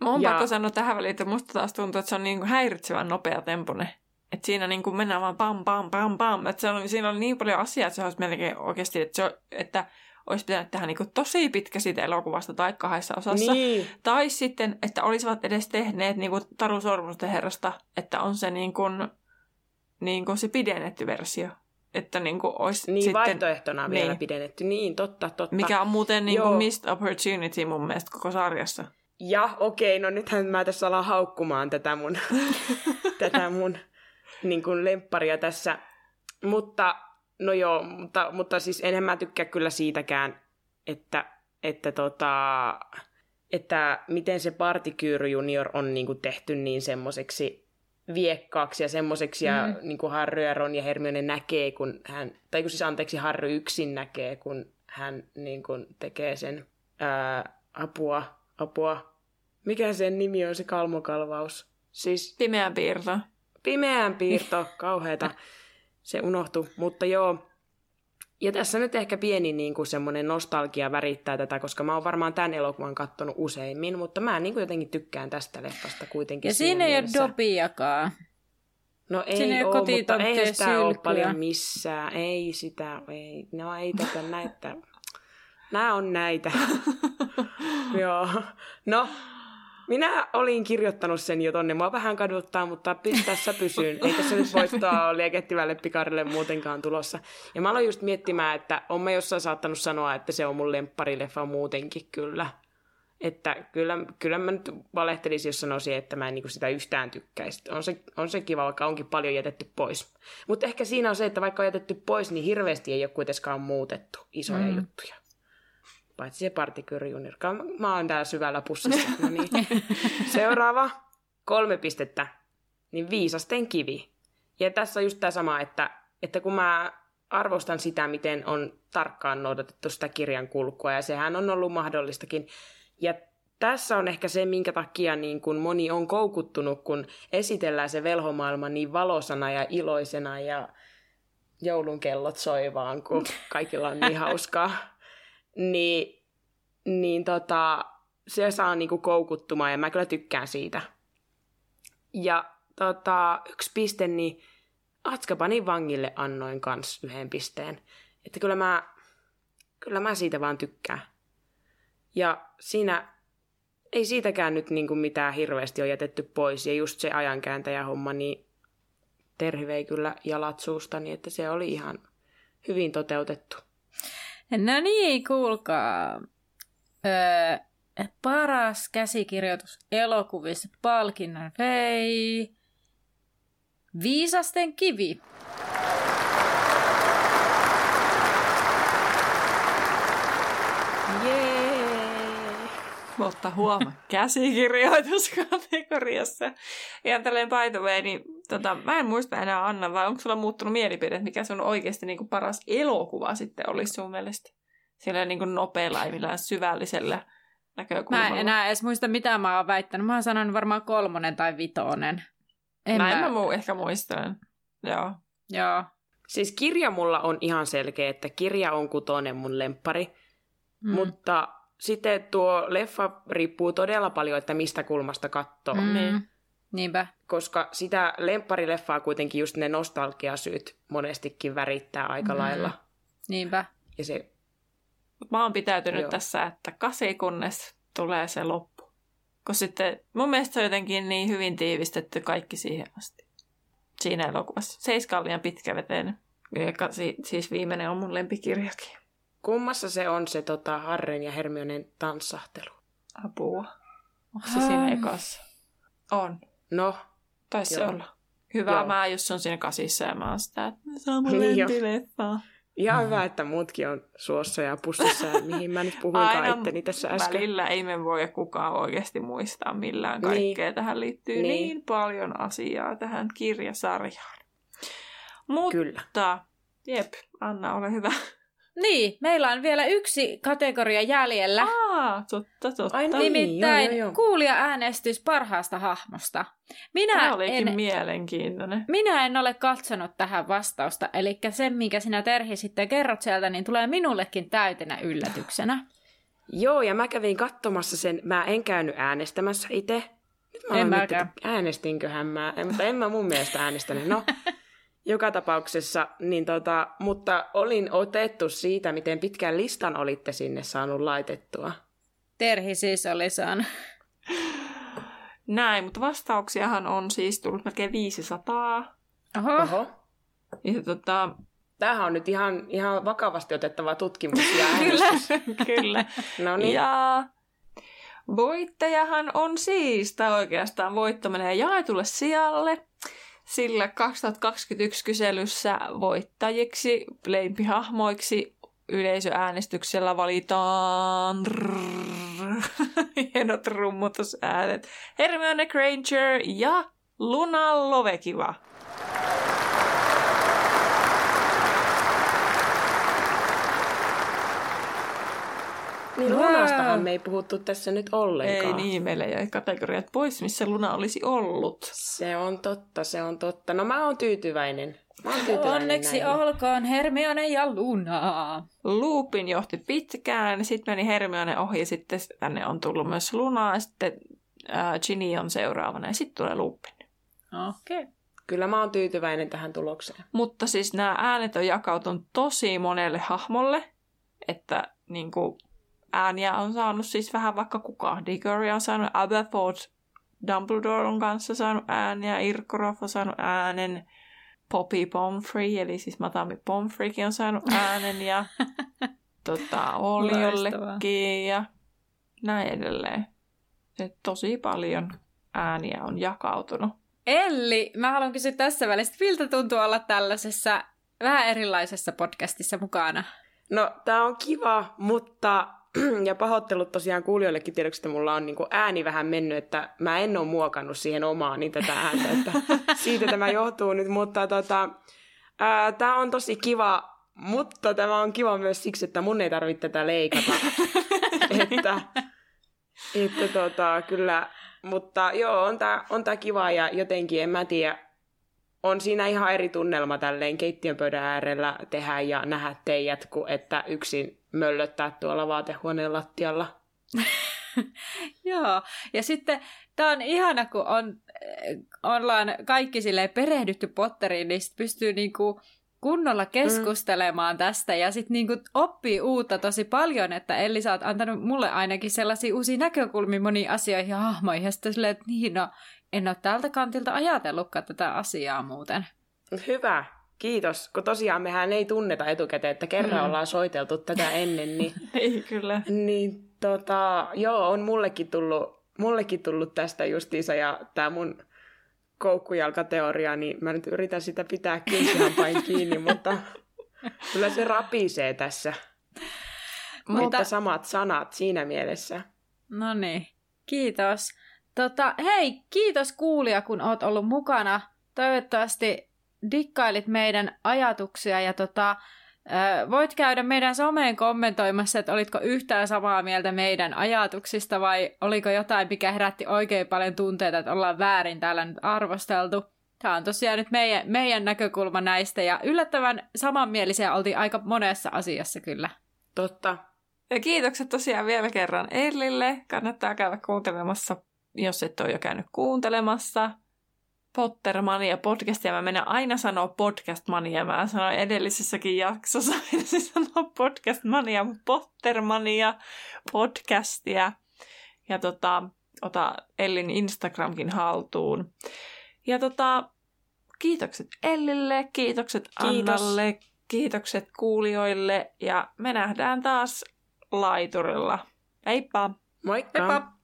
Mä oon Ja- pakko sanoa tähän väliin, että musta taas tuntuu, että se on niin kuin häiritsevän nopea tempone. Että siinä niin kuin mennään vaan pam, pam, pam, pam. Että se on, siinä on niin paljon asiaa, että se olisi melkein oikeasti, että, se, että olisi pitänyt tehdä niin kuin tosi pitkä siitä elokuvasta tai kahdessa osassa. Niin, Tai sitten, että olisivat edes tehneet niin kuin Taru Sormusten herrasta, että on se niin kuin, niin kuin se pidennetty versio. Että niin kuin olisi niin sitten, vaihtoehtona vielä niin. pidennetty. Niin, totta, totta. mikä on muuten niin kuin missed opportunity mun mielestä koko sarjassa. Ja okei, no nythän mä tässä alan haukkumaan tätä mun, tätä mun niin kuin lempparia tässä. Mutta, no joo, mutta, mutta siis enhän mä tykkää kyllä siitäkään, että, että, tota, että miten se Partikyyry Junior on niin kuin tehty niin semmoiseksi viekkaaksi ja semmoiseksi, ja Mm. niin kuin Harry ja Ron ja Hermione näkee, kun hän, tai kun siis anteeksi, Harry yksin näkee, kun hän niin kuin tekee sen ää, apua, apua. Mikä sen nimi on, se kalmokalvaus? Siis Pimeä piirto. pimeän piirto, kauheeta. Se unohtui, mutta joo. Ja tässä nyt ehkä pieni niin kuin semmoinen nostalgia värittää tätä, koska mä oon varmaan tämän elokuvan kattonut useimmin, mutta mä niin kuin jotenkin tykkään tästä leffasta kuitenkin. Ja siinä ei ole mielessä. Dobiakaan. No ei ei ole ole, mutta eihän sitä ole paljon missään. Ei sitä, ei. No ei tätä näitä. Nämä on näitä. Joo. No, minä olin kirjoittanut sen jo tonne. Mua vähän kaduttaa, mutta tässä pysyn. Ei tässä nyt voittoa liekettivälle pikarille muutenkaan tulossa. Ja mä aloin just miettimään, että on mä jossain saattanut sanoa, että se on mun lempparileffa muutenkin kyllä. Että kyllä, kyllä mä nyt valehtelisin, jos sanoisin, että mä en niin sitä yhtään tykkäisi. On se, on se kiva, vaikka onkin paljon jätetty pois. Mutta ehkä siinä on se, että vaikka on jätetty pois, niin hirveästi ei ole kuitenkaan muutettu isoja mm. juttuja. Paitsi se partikyrjunirka. Mä oon täällä syvällä pussissa. No niin. Seuraava. Kolme pistettä. Niin viisasten kivi. Ja tässä on just tämä sama, että, että kun mä arvostan sitä, miten on tarkkaan noudatettu sitä kirjan kulkua, ja sehän on ollut mahdollistakin. Ja tässä on ehkä se, minkä takia niin kun moni on koukuttunut, kun esitellään se velhomaailma niin valosana ja iloisena ja joulun kellot soi vaan, kun kaikilla on niin hauskaa. Niin, niin tota, se saa niinku koukuttumaan ja mä kyllä tykkään siitä. Ja tota, yksi piste, niin Atskabanin vangille annoin kans yhden pisteen. Että kyllä mä, kyllä mä siitä vaan tykkään. Ja siinä ei siitäkään nyt niin kuin mitään hirveästi ole jätetty pois. Ja just se homma, niin Terhi kyllä jalat suustani, että se oli ihan hyvin toteutettu. No niin, kuulkaa. Öö, paras käsikirjoitus elokuvissa palkinnon vei Viisasten kivi. Mutta huoma käsikirjoituskategoriassa. Ja tälleen by the way, niin tota, mä en muista enää Anna, vai onko sulla muuttunut mielipide, mikä sun oikeasti niin kuin paras elokuva sitten olisi sun mielestä? Sillä niin kuin nopealla ja syvällisellä näkökulmalla. Mä en enää edes muista, mitä mä oon väittänyt. Mä oon sanonut varmaan kolmonen tai vitonen. En Näin mä, mä muu- ehkä muistelen. Joo. Joo. Siis kirja mulla on ihan selkeä, että kirja on kutonen mun lemppari. Mm. Mutta sitten tuo leffa riippuu todella paljon, että mistä kulmasta katsoo. Mm. Niin. Niinpä. Koska sitä lempparileffaa kuitenkin just ne nostalgiasyyt monestikin värittää aika mm. lailla. Niinpä. Ja se... Mä oon pitäytynyt Joo. tässä, että kasi kunnes tulee se loppu. Kun sitten mun mielestä se on jotenkin niin hyvin tiivistetty kaikki siihen asti. Siinä elokuvassa. Seiska on liian pitkäveteinen. Kasi, siis viimeinen on mun lempikirjakin. Kummassa se on se tota, Harren ja Hermionen tanssahtelu? Apua. Onko se siinä ekassa? On. No. Taisi se olla. Hyvä Joo. mä, jos on siinä kasissa ja mä oon sitä, että se on mun niin lempileffa. Ihan hyvä, että muutkin on suossa ja pussissa, mihin mä nyt puhuinkaan itteni tässä äsken. välillä ei me voi kukaan oikeasti muistaa millään kaikkea. Niin. Tähän liittyy niin. niin paljon asiaa tähän kirjasarjaan. Mutta, Kyllä. jep, Anna, ole hyvä. Niin, meillä on vielä yksi kategoria jäljellä. Aa, totta, totta. Ai niin, Nimittäin joo, joo, joo. kuulija-äänestys parhaasta hahmosta. Minä Tämä olikin en, mielenkiintoinen. Minä en ole katsonut tähän vastausta, eli se, minkä sinä Terhi sitten kerrot sieltä, niin tulee minullekin täytenä yllätyksenä. Joo, ja mä kävin katsomassa sen. Mä en käynyt äänestämässä itse. Nyt mä en mäkään. äänestinköhän mä, mutta en mä mun mielestä äänestänyt. No, joka tapauksessa, niin tota, mutta olin otettu siitä, miten pitkän listan olitte sinne saanut laitettua. Terhi siis oli saanut. Näin, mutta vastauksiahan on siis tullut melkein 500. Oho. Oho. Ja tota, Tämähän on nyt ihan, ihan vakavasti otettava tutkimus ja Kyllä, kyllä. no niin. Ja voittajahan on siis, tai oikeastaan voitto menee jaetulle sijalle sillä 2021 kyselyssä voittajiksi, lempihahmoiksi yleisöäänestyksellä valitaan hienot rummutusäänet Hermione Granger ja Luna Lovekiva. Niin Lunastahan me ei puhuttu tässä nyt ollenkaan. Ei niin, meillä jäi kategoriat pois, missä Luna olisi ollut. Se on totta, se on totta. No mä oon tyytyväinen. Mä oon tyytyväinen Onneksi näin. olkoon Hermione ja Luna. Lupin johti pitkään, sitten meni Hermione ohi ja sitten tänne on tullut myös Luna ja sitten äh, Ginny on seuraavana ja sitten tulee Lupin. Okei. Okay. Kyllä mä oon tyytyväinen tähän tulokseen. Mutta siis nämä äänet on jakautunut tosi monelle hahmolle, että niin kuin, ääniä on saanut siis vähän vaikka kuka. Diggory on saanut Aberford Dumbledore on kanssa saanut ääniä, Irkoroff on saanut äänen, Poppy Pomfrey, eli siis Madame Pomfreykin on saanut äänen, ja tota, Oliollekin, ja näin edelleen. Se tosi paljon ääniä on jakautunut. Elli, mä haluan kysyä tässä välissä, miltä tuntuu olla tällaisessa vähän erilaisessa podcastissa mukana? No, tää on kiva, mutta ja pahoittelut tosiaan kuulijoillekin tiedoksi, että mulla on niin ääni vähän mennyt, että mä en ole muokannut siihen omaan niin tätä ääntä, että siitä tämä johtuu nyt, mutta tota, tämä on tosi kiva, mutta tämä on kiva myös siksi, että mun ei tarvitse tätä leikata, että, että tota, kyllä, mutta joo, on tämä on tää kiva ja jotenkin, en mä tiedä, on siinä ihan eri tunnelma tälleen keittiön pöydän äärellä tehdä ja nähdä teijät, kuin että yksin möllöttää tuolla vaatehuoneen lattialla. Joo, ja sitten tämä on ihana, kun on, ollaan kaikki sille perehdytty Potteriin, niin pystyy niinku kunnolla mm. keskustelemaan mm. tästä ja sitten niinku oppii uutta tosi paljon, että Elli, sä oot antanut mulle ainakin sellaisia uusia näkökulmia moniin asioihin ja hahmoihin, ja sitten silleen, että niin, no, en ole tältä kantilta ajatellutkaan tätä asiaa muuten. Hyvä, kiitos. Kun tosiaan mehän ei tunneta etukäteen, että kerran mm. ollaan soiteltu tätä ennen, niin... ei kyllä. Niin tota, joo, on mullekin tullut, mullekin tullut tästä justiinsa ja tämä mun koukkujalkateoria, niin mä nyt yritän sitä pitää pain kiinni, mutta kyllä se rapisee tässä. Mutta, mutta samat sanat siinä mielessä. No niin, kiitos. Tota, hei, kiitos kuulija, kun oot ollut mukana. Toivottavasti dikkailit meidän ajatuksia ja tota, voit käydä meidän someen kommentoimassa, että olitko yhtään samaa mieltä meidän ajatuksista vai oliko jotain, mikä herätti oikein paljon tunteita, että ollaan väärin täällä nyt arvosteltu. Tämä on tosiaan nyt meidän, meidän näkökulma näistä ja yllättävän samanmielisiä oltiin aika monessa asiassa kyllä. Totta. Ja kiitokset tosiaan vielä kerran Ellille. Kannattaa käydä kuuntelemassa jos et ole jo käynyt kuuntelemassa. Pottermania podcastia. Mä menen aina sanoa podcastmania. Mä sanoin edellisessäkin jaksossa, että se sanoo podcastmania, Pottermania podcastia. Ja tota, ota Ellin Instagramkin haltuun. Ja tota, kiitokset Ellille, kiitokset Kiitos. Annalle, kiitokset kuulijoille ja me nähdään taas laiturilla. Heippa! Moikka! Heippa!